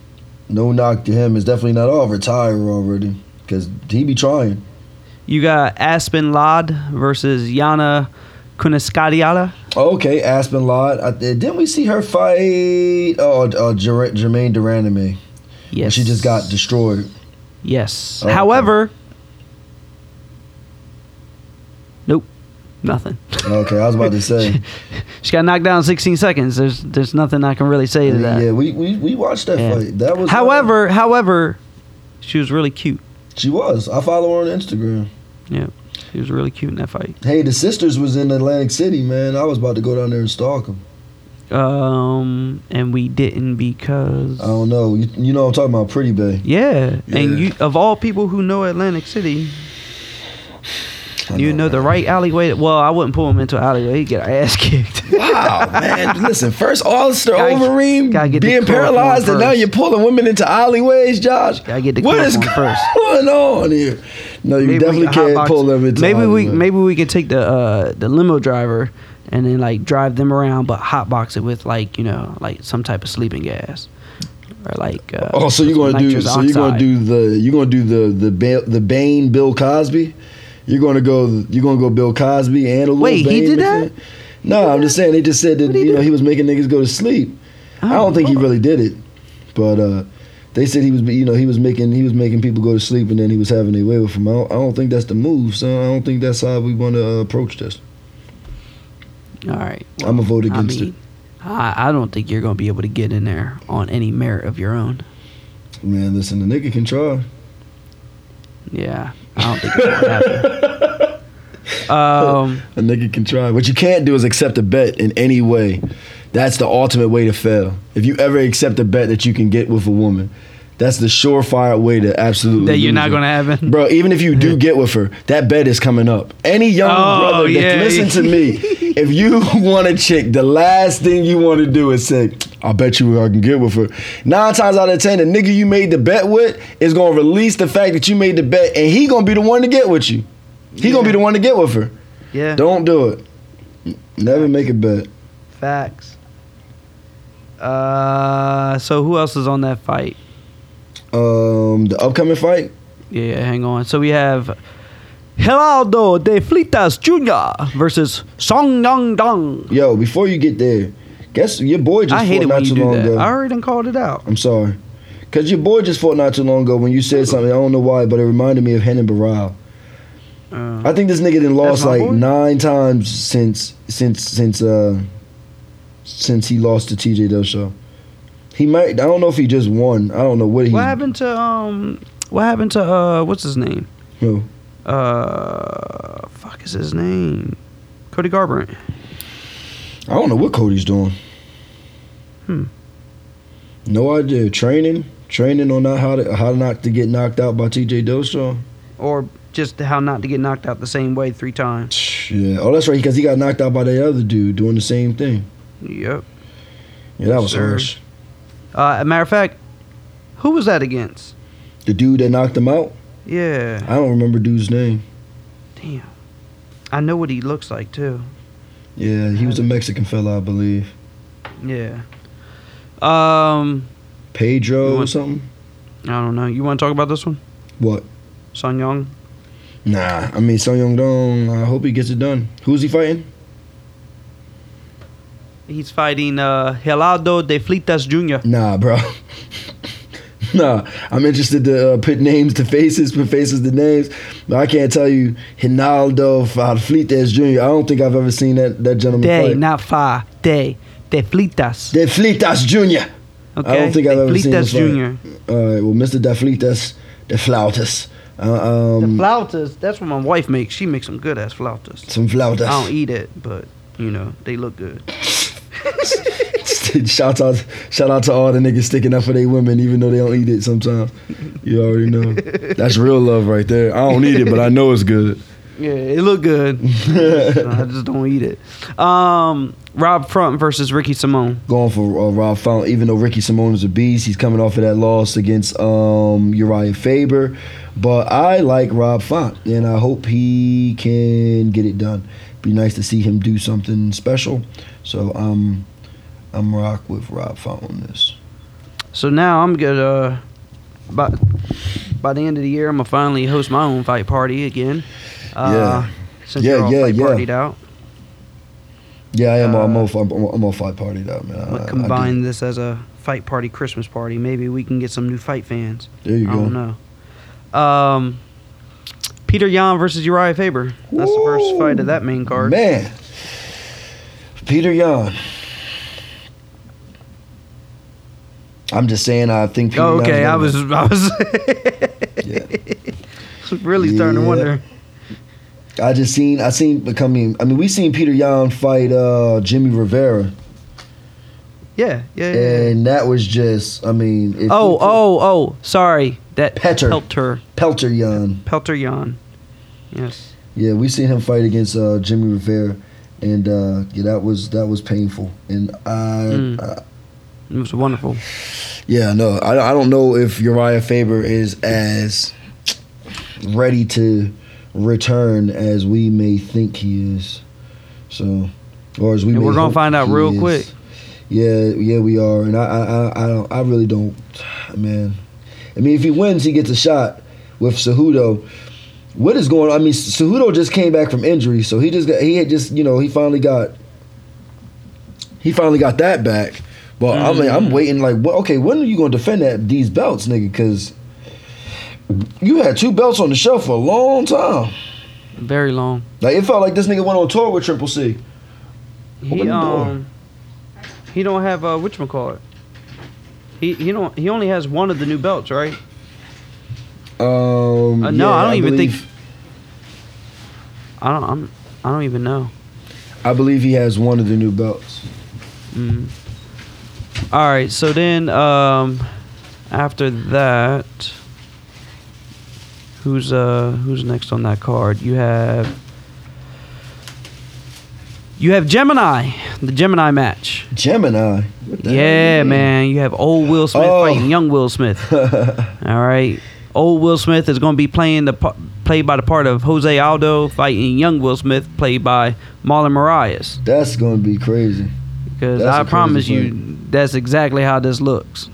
no knock to him. It's definitely not all retire already because he be trying. you got Aspen Ladd versus Yana Kuniskadiala. Okay, Aspen. I, didn't we see her fight? Oh, uh, Jer- Jermaine Duraname. Yes, She just got destroyed. Yes. Oh, okay. However, nope, nothing. Okay, I was about to say. she got knocked down in 16 seconds. There's there's nothing I can really say to that. yeah, we, we we watched that Yeah. fight. That was. uh, However, however, she was really cute. She was. I follow her on Instagram. Yeah, she was really cute in that fight. Hey, the sisters was in Atlantic City, man. I was about to go down there and stalk them. Um, and we didn't because I don't know. You, you know, I'm talking about Pretty Bay. yeah, Yeah. and you of all people who know Atlantic City, you know the right alleyway. Well, I wouldn't pull him into an alleyway; he'd get ass kicked. Wow, man! Listen, first All-Star Gotta- Overeem gotta get being paralyzed, and now you're pulling women into alleyways, Josh. Gotta get the What is chloroform first. going on here? No, you Maybe definitely can can't pull them into. Maybe we maybe we could take the uh, the limo driver and then like drive them around, but hotbox it with like you know like some type of sleeping gas or like. Uh, Oh, so you're gonna do? So you're gonna do the? You're gonna do the the ba- the Bane Bill Cosby? You're gonna go? You're gonna go Bill Cosby and a little Wait, he did that? No, I'm just saying. They just said that you know do? he was making niggas go to sleep. I Oh, don't think he really did it, but uh, they said he was you know he was making he was making people go to sleep and then he was having their way with them. I don't, I don't think that's the move, so I don't think that's how we want to uh, approach this. All right. I'ma vote I against mean, I, I don't think you're gonna be able to get in there on any merit of your own. Man, listen, the nigga can try. Yeah, I don't think it's gonna happen. Um, A nigga can try. What you can't do is accept a bet in any way. That's the ultimate way to fail. If you ever accept a bet that you can get with a woman, that's the surefire way to absolutely that you're not gonna happen. Bro, even if you do get with her, that bet is coming up. Any young Oh, brother that yeah. listen to me, if you want a chick, the last thing you want to do is say, I bet you I can get with her. Nine times out of ten, the nigga you made the bet with is gonna release the fact that you made the bet and he gonna be the one to get with you. He gonna be the one to get with her. Yeah. Don't do it. Never make a bet. Facts. Uh, so who else is on that fight? Um, the upcoming fight. Yeah, hang on. So we have Geraldo de Flitas Jr. versus Song Yang Dong. Yo, before you get there, guess your boy just I fought not too long that. ago. I already done called it out. I'm sorry. Cause your boy just fought not too long ago when you said something. I don't know why, but it reminded me of Henan Baral. Uh, I think this nigga done lost like boy? nine times since since since uh since he lost to TJ Dillashaw. He might. I don't know if he just won. I don't know what he. what happened to um? What happened to uh? What's his name? Who? Uh, fuck is his name? Cody Garbrandt. I don't know what Cody's doing. Hmm. No idea. Training, training on not how to how not to get knocked out by TJ Dillashaw. Or just how not to get knocked out the same way three times. Yeah. Oh, that's right. Because he got knocked out by the other dude doing the same thing. Yep. Yeah, that was Sir. harsh. Uh, a matter of fact, who was that against? The dude that knocked him out. Yeah. I don't remember dude's name. Damn. I know what he looks like too. Yeah, he was a Mexican fella, I believe. Yeah. Um, Pedro You or something. I don't know. You want to talk about this one? What? Song Young? Nah, I mean Sung Young Dong. I hope he gets it done. Who's he fighting? He's fighting uh, Geraldo de Flitas Jr. Nah, bro. nah, I'm interested to uh, put names to faces, put faces to names. But I can't tell you Hinaldo Fleetez Jr. I don't think I've ever seen that that gentleman De, fight. not Fa. De. De Flitas. De Flitas Jr. Okay. I don't think I've de ever seen Flitas this fight. Jr. All right, well, Mr. De Flitas, De Flautas. Uh, The um, flautas, that's what my wife makes. She makes some good ass flautas. some flautas. I don't eat it, but, you know, they look good. shout out, shout out to all the niggas sticking up for their women, even though they don't eat it sometimes. You already know. That's real love right there. I don't eat it, but I know it's good. Yeah, it look good. I just don't eat it. Um, Rob Font versus Ricky Simone. Going for uh, Rob Font, even though Ricky Simone is a beast, he's coming off of that loss against um, Uriah Faber. But I like Rob Font, and I hope he can get it done. Be nice to see him do something special. So um, I'm rock with Rob on this. So now I'm gonna uh, by by the end of the year, I'm gonna finally host my own fight party again. Uh, Yeah. Since Yeah, you're all yeah, fight yeah. partied out, Yeah, I am. I'm Uh, all, I'm, all- I'm all fight party out, man. I- I'm I combine it. this as a fight party Christmas party. Maybe we can get some new fight fans. There you I go. I don't know. Um, Peter Yan versus Uriah Faber. That's the first fight of that main card. Man, Peter Yan. I'm just saying. I think. Oh, okay, I was, I was Yeah. really starting to wonder. I just seen. I seen becoming. I mean, we seen Peter Yan fight uh, Jimmy Rivera, Yeah, yeah, yeah. and that was just. I mean. if Oh, oh, oh! Sorry, that Petter. Pelter, Pelter Yan. Pelter Yan. Yes. Yeah, we seen him fight against uh, Jimmy Rivera, and uh, yeah, that was that was painful. And I, Mm. uh, It was wonderful. yeah, no, I, I don't know if Uriah Faber is as ready to return as we may think he is. So, or as we And we're gonna find out real is. quick. Yeah, yeah, we are, and I, I, I, I don't, I really don't, man. I mean, if he wins, he gets a shot with Cejudo. What is going? on? I mean, Cejudo just came back from injury, so he just got, he had just, you know, he finally got, he finally got that back. But I mean, I'm Mm. waiting. Like, what, okay, when are you gonna defend that these belts, nigga? Because you had two belts on the shelf for a long time. Very long. Like, it felt like this nigga went on tour with Triple C. Open He the door. um, he don't have uh, which call it. He he don't he only has one of the new belts, right? Um, Uh, no, yeah, I don't even believe- think. I don't I'm, I don't even know. I believe he has one of the new belts. Mm. All right, so then um, after that, who's uh who's next on that card? You have you have Gemini, the Gemini match. Gemini. What the hell Yeah, man, you have old Will Smith Oh. fighting young Will Smith. All right, old Will Smith is going to be playing the played by the part of Jose Aldo, fighting young Will Smith, played by Marlon Moraes. That's gonna be crazy. Because I promise you, that's exactly how this looks.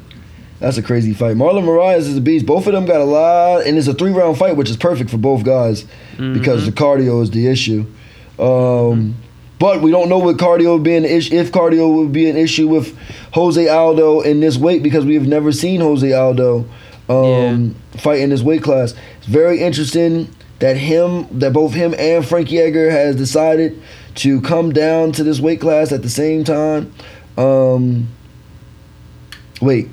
That's a crazy fight. Marlon Moraes is a beast. Both of them got a lot, and it's a three round fight, which is perfect for both guys because the cardio is the issue. Um, But we don't know what cardio would be an issue if cardio would be an issue with Jose Aldo in this weight because we have never seen Jose Aldo um, fight in this weight class. It's very interesting that him that both him and Frankie Edgar has decided to come down to this weight class at the same time. Um, wait,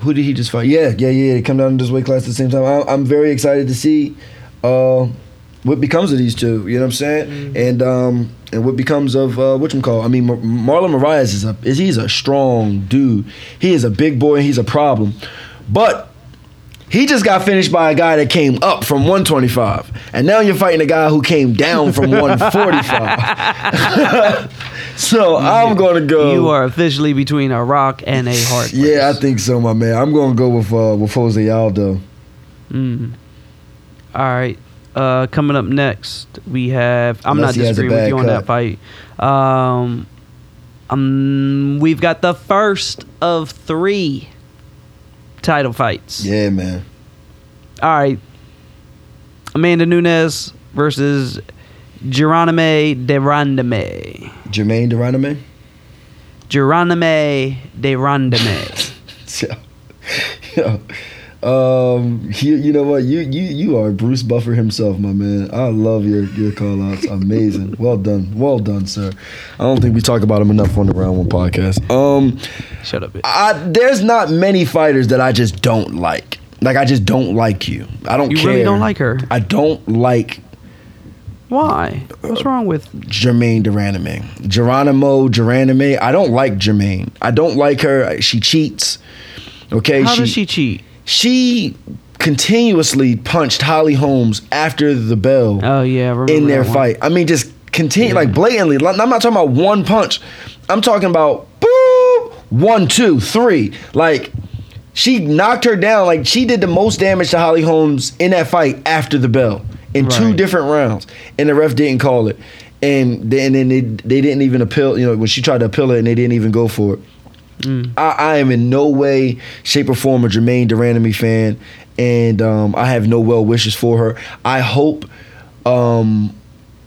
who did he just fight? Yeah, yeah, yeah. They come down to this weight class at the same time. I, I'm very excited to see uh, what becomes of these two. You know what I'm saying? And um, and what becomes of uh, what call? I mean, Mar- Marlon Moraes is a is he's a strong dude. He is a big boy. and He's a problem, but. He just got finished by a guy that came up from 125, and now you're fighting a guy who came down from 145. so I'm gonna go. You are officially between a rock and a hard place. Yeah, I think so, my man. I'm gonna go with uh, with Jose Aldo. Mm. All right. Uh, coming up next, we have. I'm Unless not he has a disagreeing with you on that fight. Um, um, we've got the first of three title fights. Yeah, man. All right. Amanda Nunes versus Geronime de Randame. Jermaine Duraname. Geronime de Randame. Yo, um, you, you know what? You you you are Bruce Buffer himself, my man. I love your your call outs. Amazing. well done. Well done, sir. I don't think we talk about him enough on the Round One podcast. Um, Shut up. I, there's not many fighters that I just don't like. Like I just don't like you. I don't You care. You really don't like her? I don't like Why? What's wrong with? Jermaine Duraname. Geronimo Duraname. I don't like Jermaine. I don't like her. She cheats. Okay. How does she cheat? She continuously punched Holly Holmes after the bell Oh yeah, in their fight. I mean, just continue like blatantly. I'm not talking about one punch. I'm talking about boop, one, two, three. Like she knocked her down. Like she did the most damage to Holly Holmes in that fight after the bell in two different rounds, and the ref didn't call it. And then, and then they, they didn't even appeal. You know, when she tried to appeal it, and they didn't even go for it. Mm. I, I am in no way, shape, or form a Jermaine Duranamy fan, and um, I have no well wishes for her. I hope, um,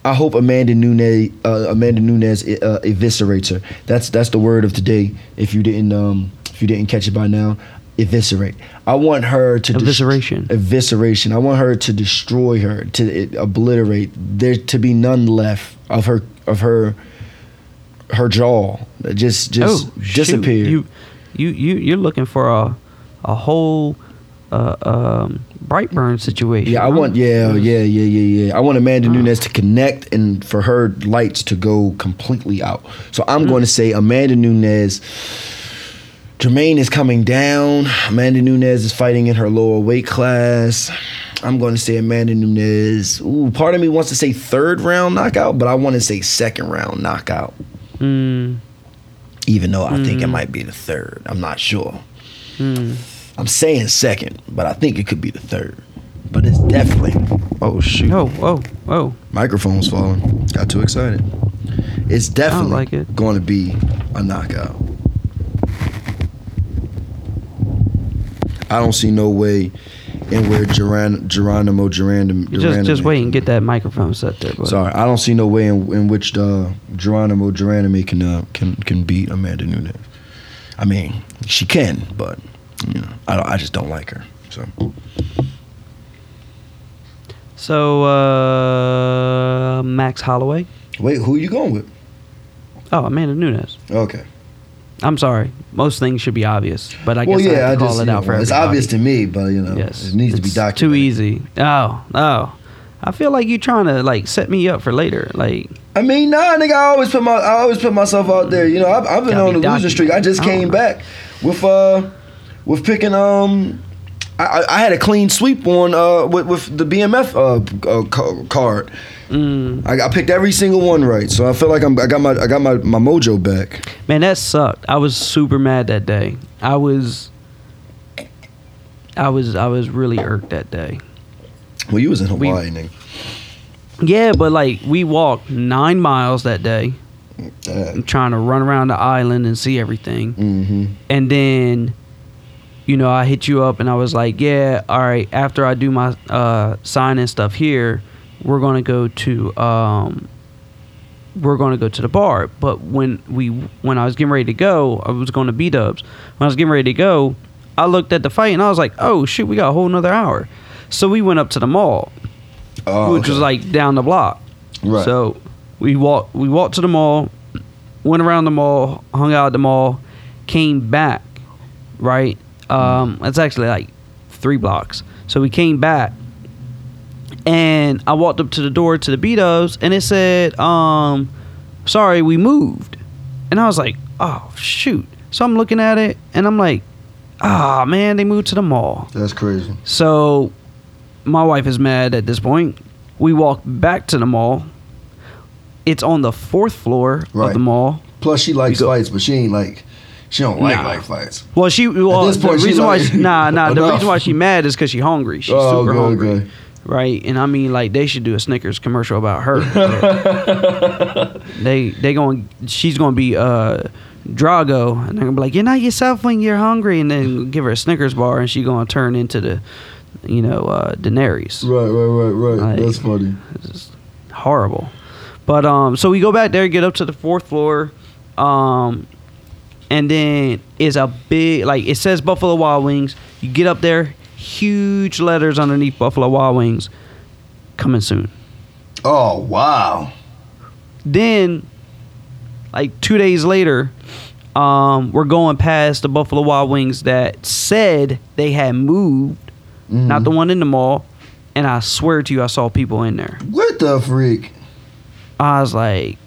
I hope Amanda Nunes, uh, Amanda Nunes uh, eviscerates her. That's that's the word of today. If you didn't, um, if you didn't catch it by now, eviscerate. I want her to dest- Evisceration. evisceration. I want her to destroy her, to obliterate. There to be none left of her of her her jaw. Just just oh, disappear. You, you, you, you're looking for a, a whole, uh, um, Brightburn situation. Yeah, I want yeah, yeah, yeah, yeah, yeah. I want Amanda Nunes to connect and for her lights to go completely out. So I'm going to say Amanda Nunes. Germaine is coming down. Amanda Nunes is fighting in her lower weight class. I'm going to say Amanda Nunes. Ooh, part of me wants to say third round knockout, but I want to say second round knockout. Mm, Even though I think it might be the third. I'm not sure. mm. I'm saying second, but I think it could be the third. But it's definitely. Oh shoot! Oh, oh, oh. Microphone's falling. Got too excited. It's definitely like it. going to be a knockout. I don't see no way in where Geron- Geronimo Geronimo. Just, just wait and get that microphone set there. But Sorry, I don't see no way in, in which uh, Geronimo Geronimo can uh, can can beat Amanda Nunes. I mean, she can, but you know, I don't, I just don't like her. So So, uh, Max Holloway. wait, who are you going with? Oh, Amanda Nunes. Okay. I'm sorry. Most things should be obvious, but I well, guess I yeah, have I call just it out know, for it's everybody. obvious to me, but you know, Yes, it needs to be documented. Too easy. Oh, oh. I feel like you trying to like set me up for later. Like, I mean, nah, nigga. I always put my, I always put myself out there. You know, I've, I've been on be the losing streak. I just I came know. back with uh, with picking um, I, I- had a clean sweep on uh with, with the BMF uh, uh card. mm, I, I picked every single one right, so I feel like I'm I got my I got my my mojo back. man, that sucked. I was super mad that day. I was, I was, I was really irked that day. Well, you was in We- Hawaii, nigga. Yeah, but like we walked nine miles that day, trying to run around the island and see everything. Mm-hmm. and then you know i hit you up and i was like yeah all right after i do my uh sign and stuff here we're gonna go to um we're gonna go to the bar. But when we when i was getting ready to go i was going to b-dubs. When i was getting ready to go i looked at the fight and i was like oh shit we got a whole nother hour. So we went up to the mall Oh, which was like down the block. Right. so we walked we walked to the mall, went around the mall, hung out at the mall, came back, right? Um, it's actually like three blocks. So we came back and I walked up to the door to the B-Dubs and it said, um, sorry, we moved. And I was like, oh shoot. So I'm looking at it and I'm like, ah man, they moved to the mall. That's crazy. So my wife is mad at this point. We walk back to the mall. It's on the fourth floor Right. of the mall. Plus, she likes go- fights, but she ain't like she don't like Nah. like fights. Well, she well this point, the reason why like- she, nah nah the reason why she mad is because she hungry. She's Oh, super hungry, right? And I mean like they should do a Snickers commercial about her. they they going she's gonna be uh Drago and they're gonna be like you're not yourself when you're hungry and then give her a Snickers bar and she gonna turn into the you know uh Daenerys. Right, right, right, right. Like- That's funny. It's just horrible. But um, so we go back there, get up to the fourth floor, um, and then is a big like it says Buffalo Wild Wings. You get up there, huge letters underneath Buffalo Wild Wings, coming soon. Oh wow. Then, like two days later, um, we're going past the Buffalo Wild Wings that said they had moved, not Mhm. the one in the mall. And I swear to you, I saw people in there. What the freak? I was like,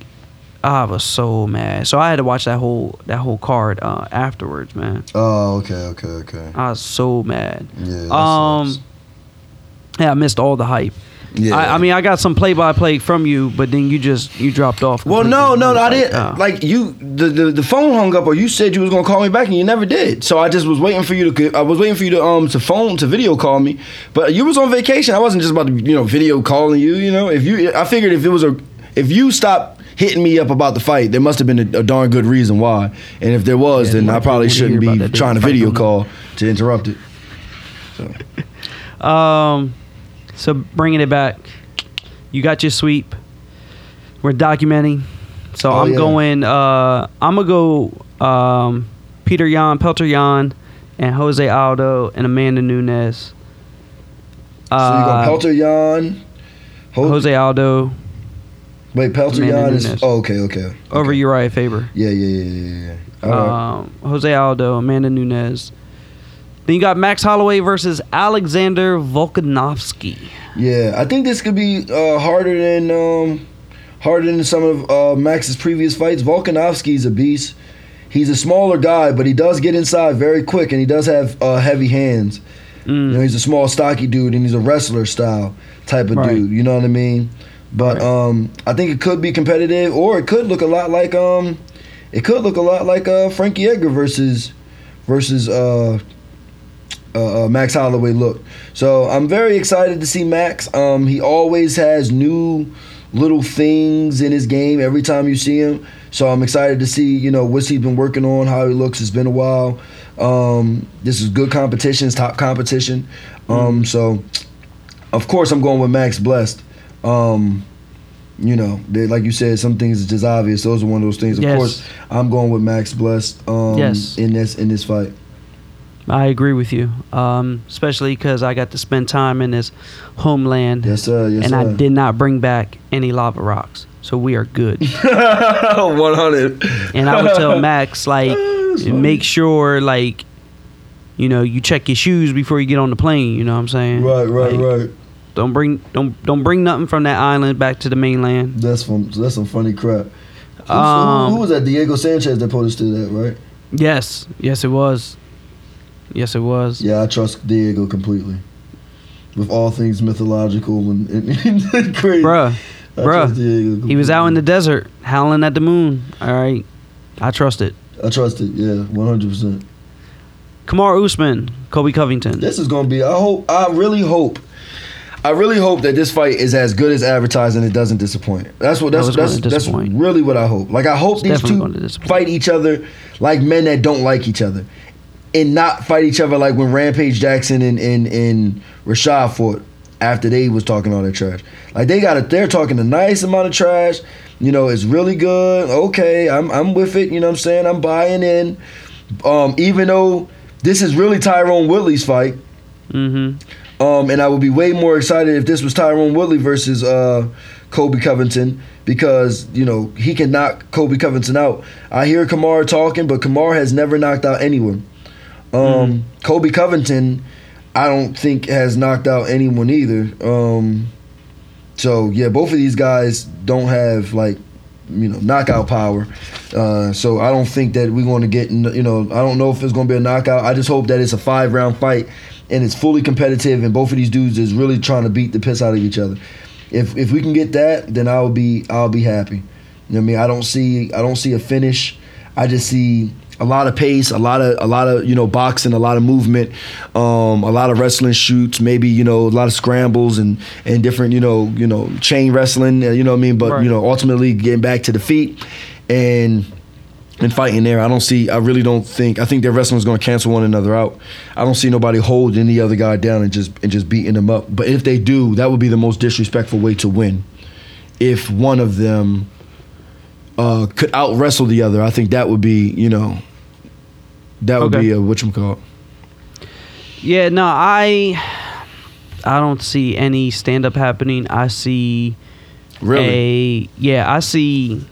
I was so mad. So I had to watch that whole that whole card uh, afterwards, man. Oh, okay, okay, okay. I was so mad. Yeah. Um, sucks. Yeah, I missed all the hype. Yeah. I, I mean, I got some play by play from you, but then you just you dropped off. Well, no, no, no, I didn't. oh. Like you, the, the the phone hung up, or you said you was gonna call me back, and you never did. So I just was waiting for you to. I was waiting for you to um to phone to video call me, but you was on vacation. I wasn't just about to you know video calling you. You know, if you, I figured if it was a, if you stopped hitting me up about the fight, there must have been a, a darn good reason why. And if there was, Yeah, then I probably shouldn't be that trying to video call to interrupt it. Um, so bringing it back, you got your sweep. We're documenting. So Oh, I'm yeah. going. Uh, I'm gonna go. Um, Peter Yan, Pelter Yan, and Jose Aldo and Amanda Nunes. so you Uh, got Pelter Yan, Jose Aldo Wait, Pelter Amanda is. Nunes. Oh, okay, okay. over okay. Uriah Faber. Yeah, yeah, yeah, yeah, yeah. All right. Um, Jose Aldo, Amanda Nunes. Then you got Max Holloway versus Alexander Volkanovski. Yeah, I think this could be uh, harder than um, harder than some of uh, Max's previous fights. Volkanovski's a beast. He's a smaller guy, but he does get inside very quick, and he does have uh, heavy hands. You know, he's a small, stocky dude, and he's a wrestler style type of Right. dude. You know what I mean? But um, I think it could be competitive, or it could look a lot like um, it could look a lot like uh, Frankie Edgar versus versus uh, uh, uh, Max Holloway look. So I'm very excited to see Max. Um, he always has new little things in his game every time you see him. So I'm excited to see you know what's he's been working on, how he looks. It's been a while. Um, this is good competition, it's top competition. Um, so of course I'm going with Max Blessed. Um, you know, they, like you said, some things is just obvious. Those are one of those things. Of Yes. course, I'm going with Max Blessed. Um, Yes. in this in this fight. I agree with you, um, especially because I got to spend time in his homeland, Yes, sir. Yes, and sir. I did not bring back any lava rocks, so we are good. 100. and I would tell Max like, make sure like, you know, you check your shoes before you get on the plane. You know what I'm saying? Right, right, Like, right. Don't bring don't don't bring nothing from that island back to the mainland. That's from that's some funny crap. Um, who, who was that? Diego Sanchez that posted that, right? Yes, yes, it was. Yes, it was. Yeah, I trust Diego completely. With all things mythological and, and, and crazy. Bruh, I bruh. He was out in the desert howling at the moon. All right, I trust it. I trust it, yeah, 100%. Kamar Usman, Colby Covington. This is going to be, I hope, I really hope. I really hope that this fight is as good as advertised and it doesn't disappoint. That's what that's that's, that's really what I hope. Like I hope It's these two fight each other like men that don't like each other, and not fight each other like when Rampage Jackson and and, and Rashad fought after they was talking all that trash. Like they got it, they're talking a nice amount of trash. You know, it's really good. Okay, I'm I'm with it. You know what I'm saying? I'm buying in. Um, even though this is really Tyron Woodley's fight. Mm-hmm. Um, and I would be way more excited if this was Tyron Woodley versus uh, Colby Covington because you know he can knock Colby Covington out. I hear Kamar talking, but Kamar has never knocked out anyone. Um, Colby Covington, I don't think has knocked out anyone either. Um, so yeah, both of these guys don't have like you know knockout power. Uh, so I don't think that we're going to get you know I don't know if it's going to be a knockout. I just hope that it's a five round fight and it's fully competitive and both of these dudes is really trying to beat the piss out of each other. If if we can get that, then I'll be I'll be happy. You know what I mean? I don't see I don't see a finish. I just see a lot of pace, a lot of a lot of you know boxing, a lot of movement, um, a lot of wrestling shoots, maybe you know a lot of scrambles and and different you know you know chain wrestling. uh, You know what I mean? But Right. you know ultimately getting back to the feet and and fighting there. I don't see. I really don't think. I think their wrestling's going to cancel one another out. I don't see nobody holding any other guy down and just and just beating them up. But if they do, that would be the most disrespectful way to win. If one of them uh, could out wrestle the other, I think that would be you know that would Okay. be a what you call. Yeah, no, I I don't see any stand up happening. I see Really? a yeah, I see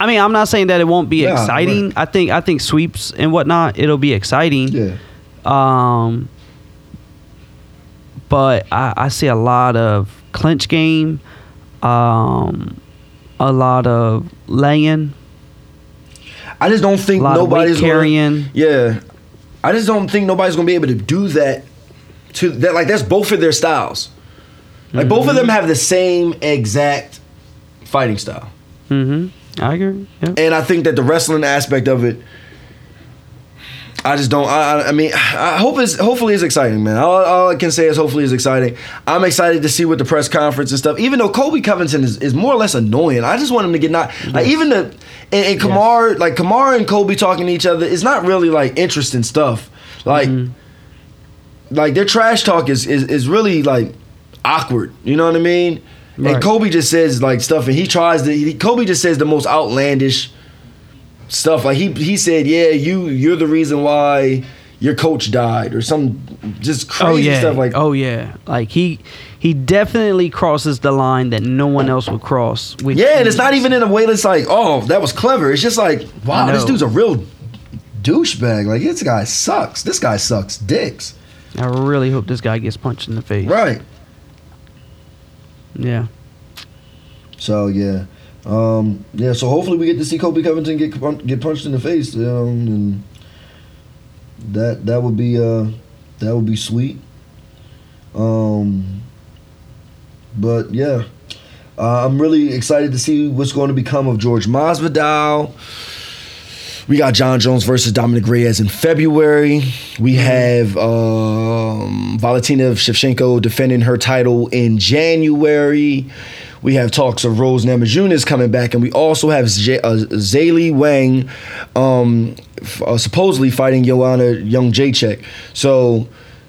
I mean, I'm not saying that it won't be Yeah, exciting. right. I think I think sweeps and whatnot, it'll be exciting. Yeah. Um but I, I see a lot of clinch game, um a lot of laying, I just don't think nobody's weight gonna- carrying. Yeah, I just don't think nobody's gonna be able to do that. To that, like that's both of their styles. Like both of them have the same exact fighting style, Mhm. I agree. Yeah. and I think that the wrestling aspect of it, I just don't. I, I- mean, I hope it's hopefully it's exciting, man. All, all I can say is hopefully it's exciting. I'm excited to see what the press conference and stuff. Even though Colby Covington is, is more or less annoying, I just want him to get not like even the and, and Kamar like Kamar and Colby talking to each other is not really like interesting stuff. Like mm-hmm. like their trash talk is is, is really like awkward. You know what I mean? Right. And Colby just says like stuff, and he tries to. He, Colby just says the most outlandish stuff. Like he he said, yeah, you you're the reason why your coach died or some just oh, crazy oh yeah. stuff like oh yeah. Like he he definitely crosses the line that no one else would cross. Which Yeah, and it's not even in a way that's like, oh, that was clever. It's just like, wow, this dude's a real douchebag. Like this guy sucks. This guy sucks dicks. I really hope this guy gets punched in the face. Right. Yeah. So yeah, um, yeah. So hopefully we get to see Colby Covington get get punched in the face, um, and that that would be uh, that would be sweet. Um, but yeah, uh, I'm really excited to see what's going to become of George Masvidal. We got Jon Jones versus Dominick Reyes in February. We have um, Valentina Shevchenko defending her title in January. We have talks of Rose Namajunas coming back, and we also have Z- uh, Zaylee Wang um, f- uh, supposedly fighting Joanna Jedrzejczyk. So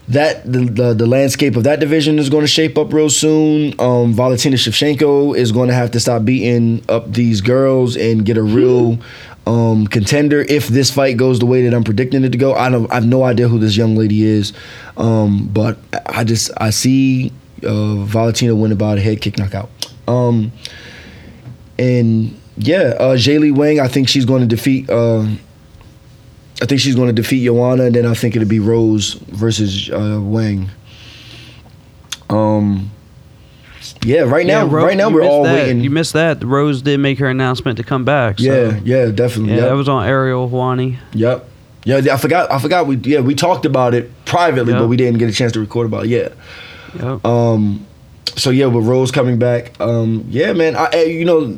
that the, the the landscape of that division is going to shape up real soon. Um, Valentina Shevchenko is going to have to stop beating up these girls and get a real um, contender if this fight goes the way that I'm predicting it to go. I don't. I have no idea who this young lady is, um, but I just I see uh, Valentina win about a head kick knockout. Um, and yeah, uh, Jaylee Wang, I think she's going to defeat. Uh, I think she's going to defeat Joanna, and then I think it'll be Rose versus uh, Wang. Um, yeah, right now, Ro- right now we're all that. waiting. You missed that. Rose did make her announcement to come back. So. yeah, yeah, definitely. Yeah, yep. that was on Ariel Helwani. Yep. Yeah, I forgot. I forgot. We yeah we talked about it privately, Yep. but we didn't get a chance to record about it. Yeah. Yep. Um, so yeah, with Rose coming back, um, yeah, man, I, I- you know,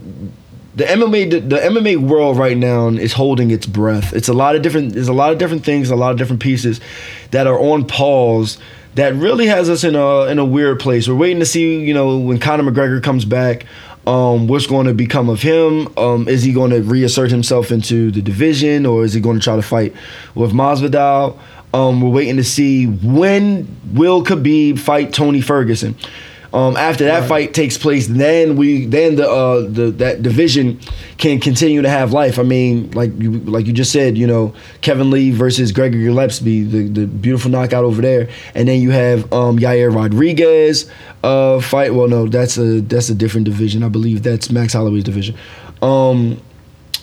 the MMA, the, the MMA world right now is holding its breath. It's a lot of different, there's a lot of different things, a lot of different pieces that are on pause. That really has us in a in a weird place. We're waiting to see, you know, when Conor McGregor comes back, um, what's going to become of him? Um, is he going to reassert himself into the division, or is he going to try to fight with Masvidal? Um, we're waiting to see when will Khabib fight Tony Ferguson. Um, after that fight takes place, then we then the uh, the that division can continue to have life. I mean, like you like you just said, you know, Kevin Lee versus Gregory Gillespie, the, the beautiful knockout over there, and then you have um, Yair Rodriguez uh, fight. Well, no, that's a that's a different division. I believe that's Max Holloway's division. Um,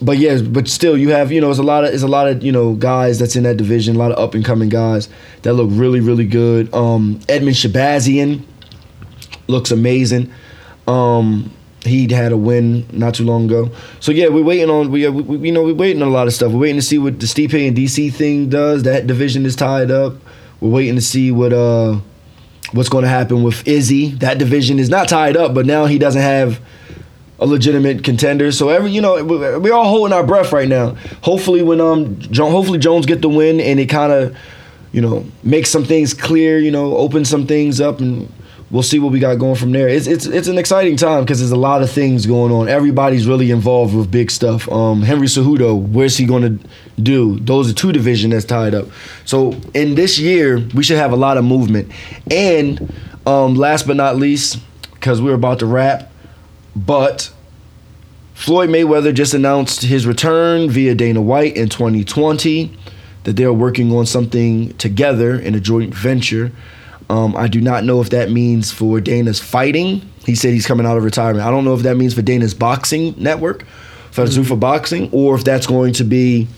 but yeah, but still, you have you know, it's a lot of it's a lot of you know guys that's in that division, a lot of up and coming guys that look really really good. Um, Edmund Shahbazyan looks amazing. Um, he had a win not too long ago. So yeah, we're waiting on we, we we- you know we're waiting on a lot of stuff. We're waiting to see what the Stipe and DC thing does. That division is tied up. We're waiting to see what uh what's going to happen with Izzy. That division is not tied up, but now he doesn't have a legitimate contender. So every you know we- we're all holding our breath right now. Hopefully when um hopefully Jones get the win and it kind of you know makes some things clear. You know open some things up and. We'll see what we got going from there. It's it's it's an exciting time because there's a lot of things going on. Everybody's really involved with big stuff. Um, Henry Cejudo, where's he going to do? Those are two division that's tied up. So in this year, we should have a lot of movement. And um, last but not least, because we're about to wrap, but Floyd Mayweather just announced his return via Dana White in 2020, that they're working on something together in a joint venture. Um, I do not know if that means for Dana's fighting. He said he's coming out of retirement. I don't know if that means for Dana's boxing network, for Zuffa Boxing, or if that's going to be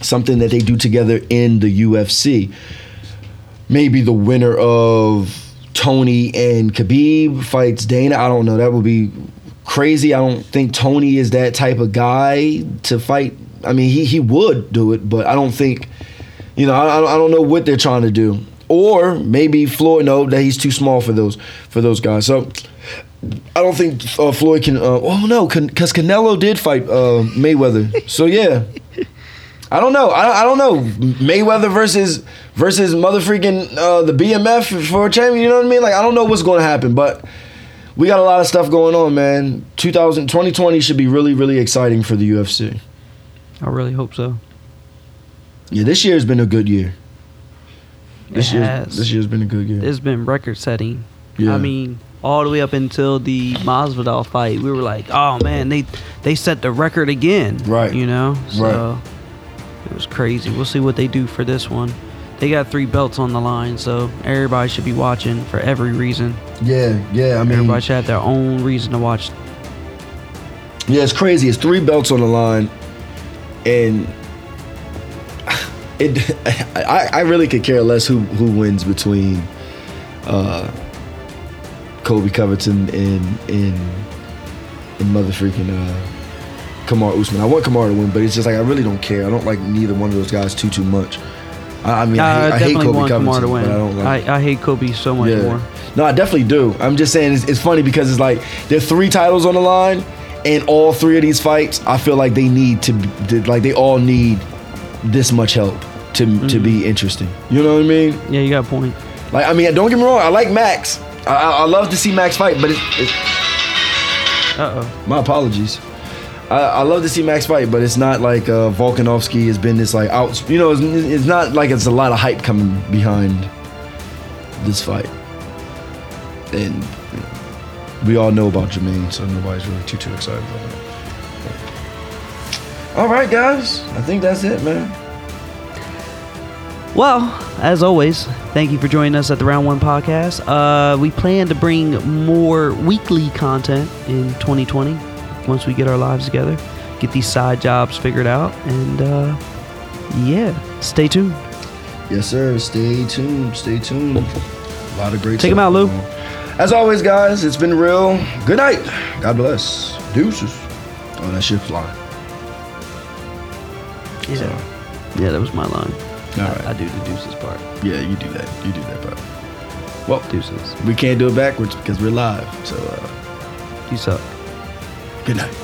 something that they do together in the UFC. Maybe the winner of Tony and Khabib fights Dana. I don't know. That would be crazy. I don't think Tony is that type of guy to fight. I mean, he, he would do it, but I don't think, you know, I, I don't know what they're trying to do. Or maybe Floyd, no, that he's too small for those for those guys. So I don't think uh, Floyd can. Uh, oh no, because Canelo did fight uh, Mayweather. So yeah, I don't know. I, I don't know Mayweather versus versus mother freaking uh, the BMF for a champion. You know what I mean? Like I don't know what's going to happen, but we got a lot of stuff going on, man. 2000, 2020 should be really really exciting for the UFC. I really hope so. Yeah, this year has been a good year. This year, has. this year's been a good year. It's been record setting. Yeah. I mean, all the way up until the Masvidal fight, we were like, "Oh man, they they set the record again." Right. You know. So Right. It was crazy. We'll see what they do for this one. they got three belts on the line, so everybody should be watching for every reason. Yeah, yeah. I mean, Everybody should have their own reason to watch. Yeah, it's crazy. It's three belts on the line, and it. I, I really could care less who who wins between uh, Colby Covington and and and mother freaking uh, Kamar Usman. I want Kamar to win, but it's just like I really don't care. I don't like neither one of those guys too too much. I, I mean, I, hate, I hate definitely Colby want Covington, Kamar to win. but I don't like. I, I hate Colby so much more. No, I definitely do. I'm just saying it's, it's funny because it's like there are three titles on the line, and all three of these fights, I feel like they need to, to like they all need this much help to to Mm-hmm. be interesting. You know what I mean? Yeah, you got a point. Like I mean, don't get me wrong. I like Max. I, I, I love to see Max fight, but it's, it's Uh oh. my apologies. I, I love to see Max fight, but it's not like uh, Volkanovski has been this like out. You know, it's, it's not like it's a lot of hype coming behind this fight, and we all know about Germaine, so nobody's really too too excited about that. All right, guys, I think that's it, man. Well, as always, thank you for joining us at the Round One podcast. Uh, we plan to bring more weekly content in 2020 once we get our lives together, get these side jobs figured out, and uh, yeah, stay tuned. Yes, sir. Stay tuned. Stay tuned. A lot of great. Take stuff out, Lou. As always, guys, it's been real. Good night. God bless. Deuces. Oh, that shit flying. Yeah, yeah, that was my line. All I, right. I do the deuces part. Yeah, you do that. You do that, part. Well, Deuces. we can't do it backwards because we're live. So, uh, You suck. good night.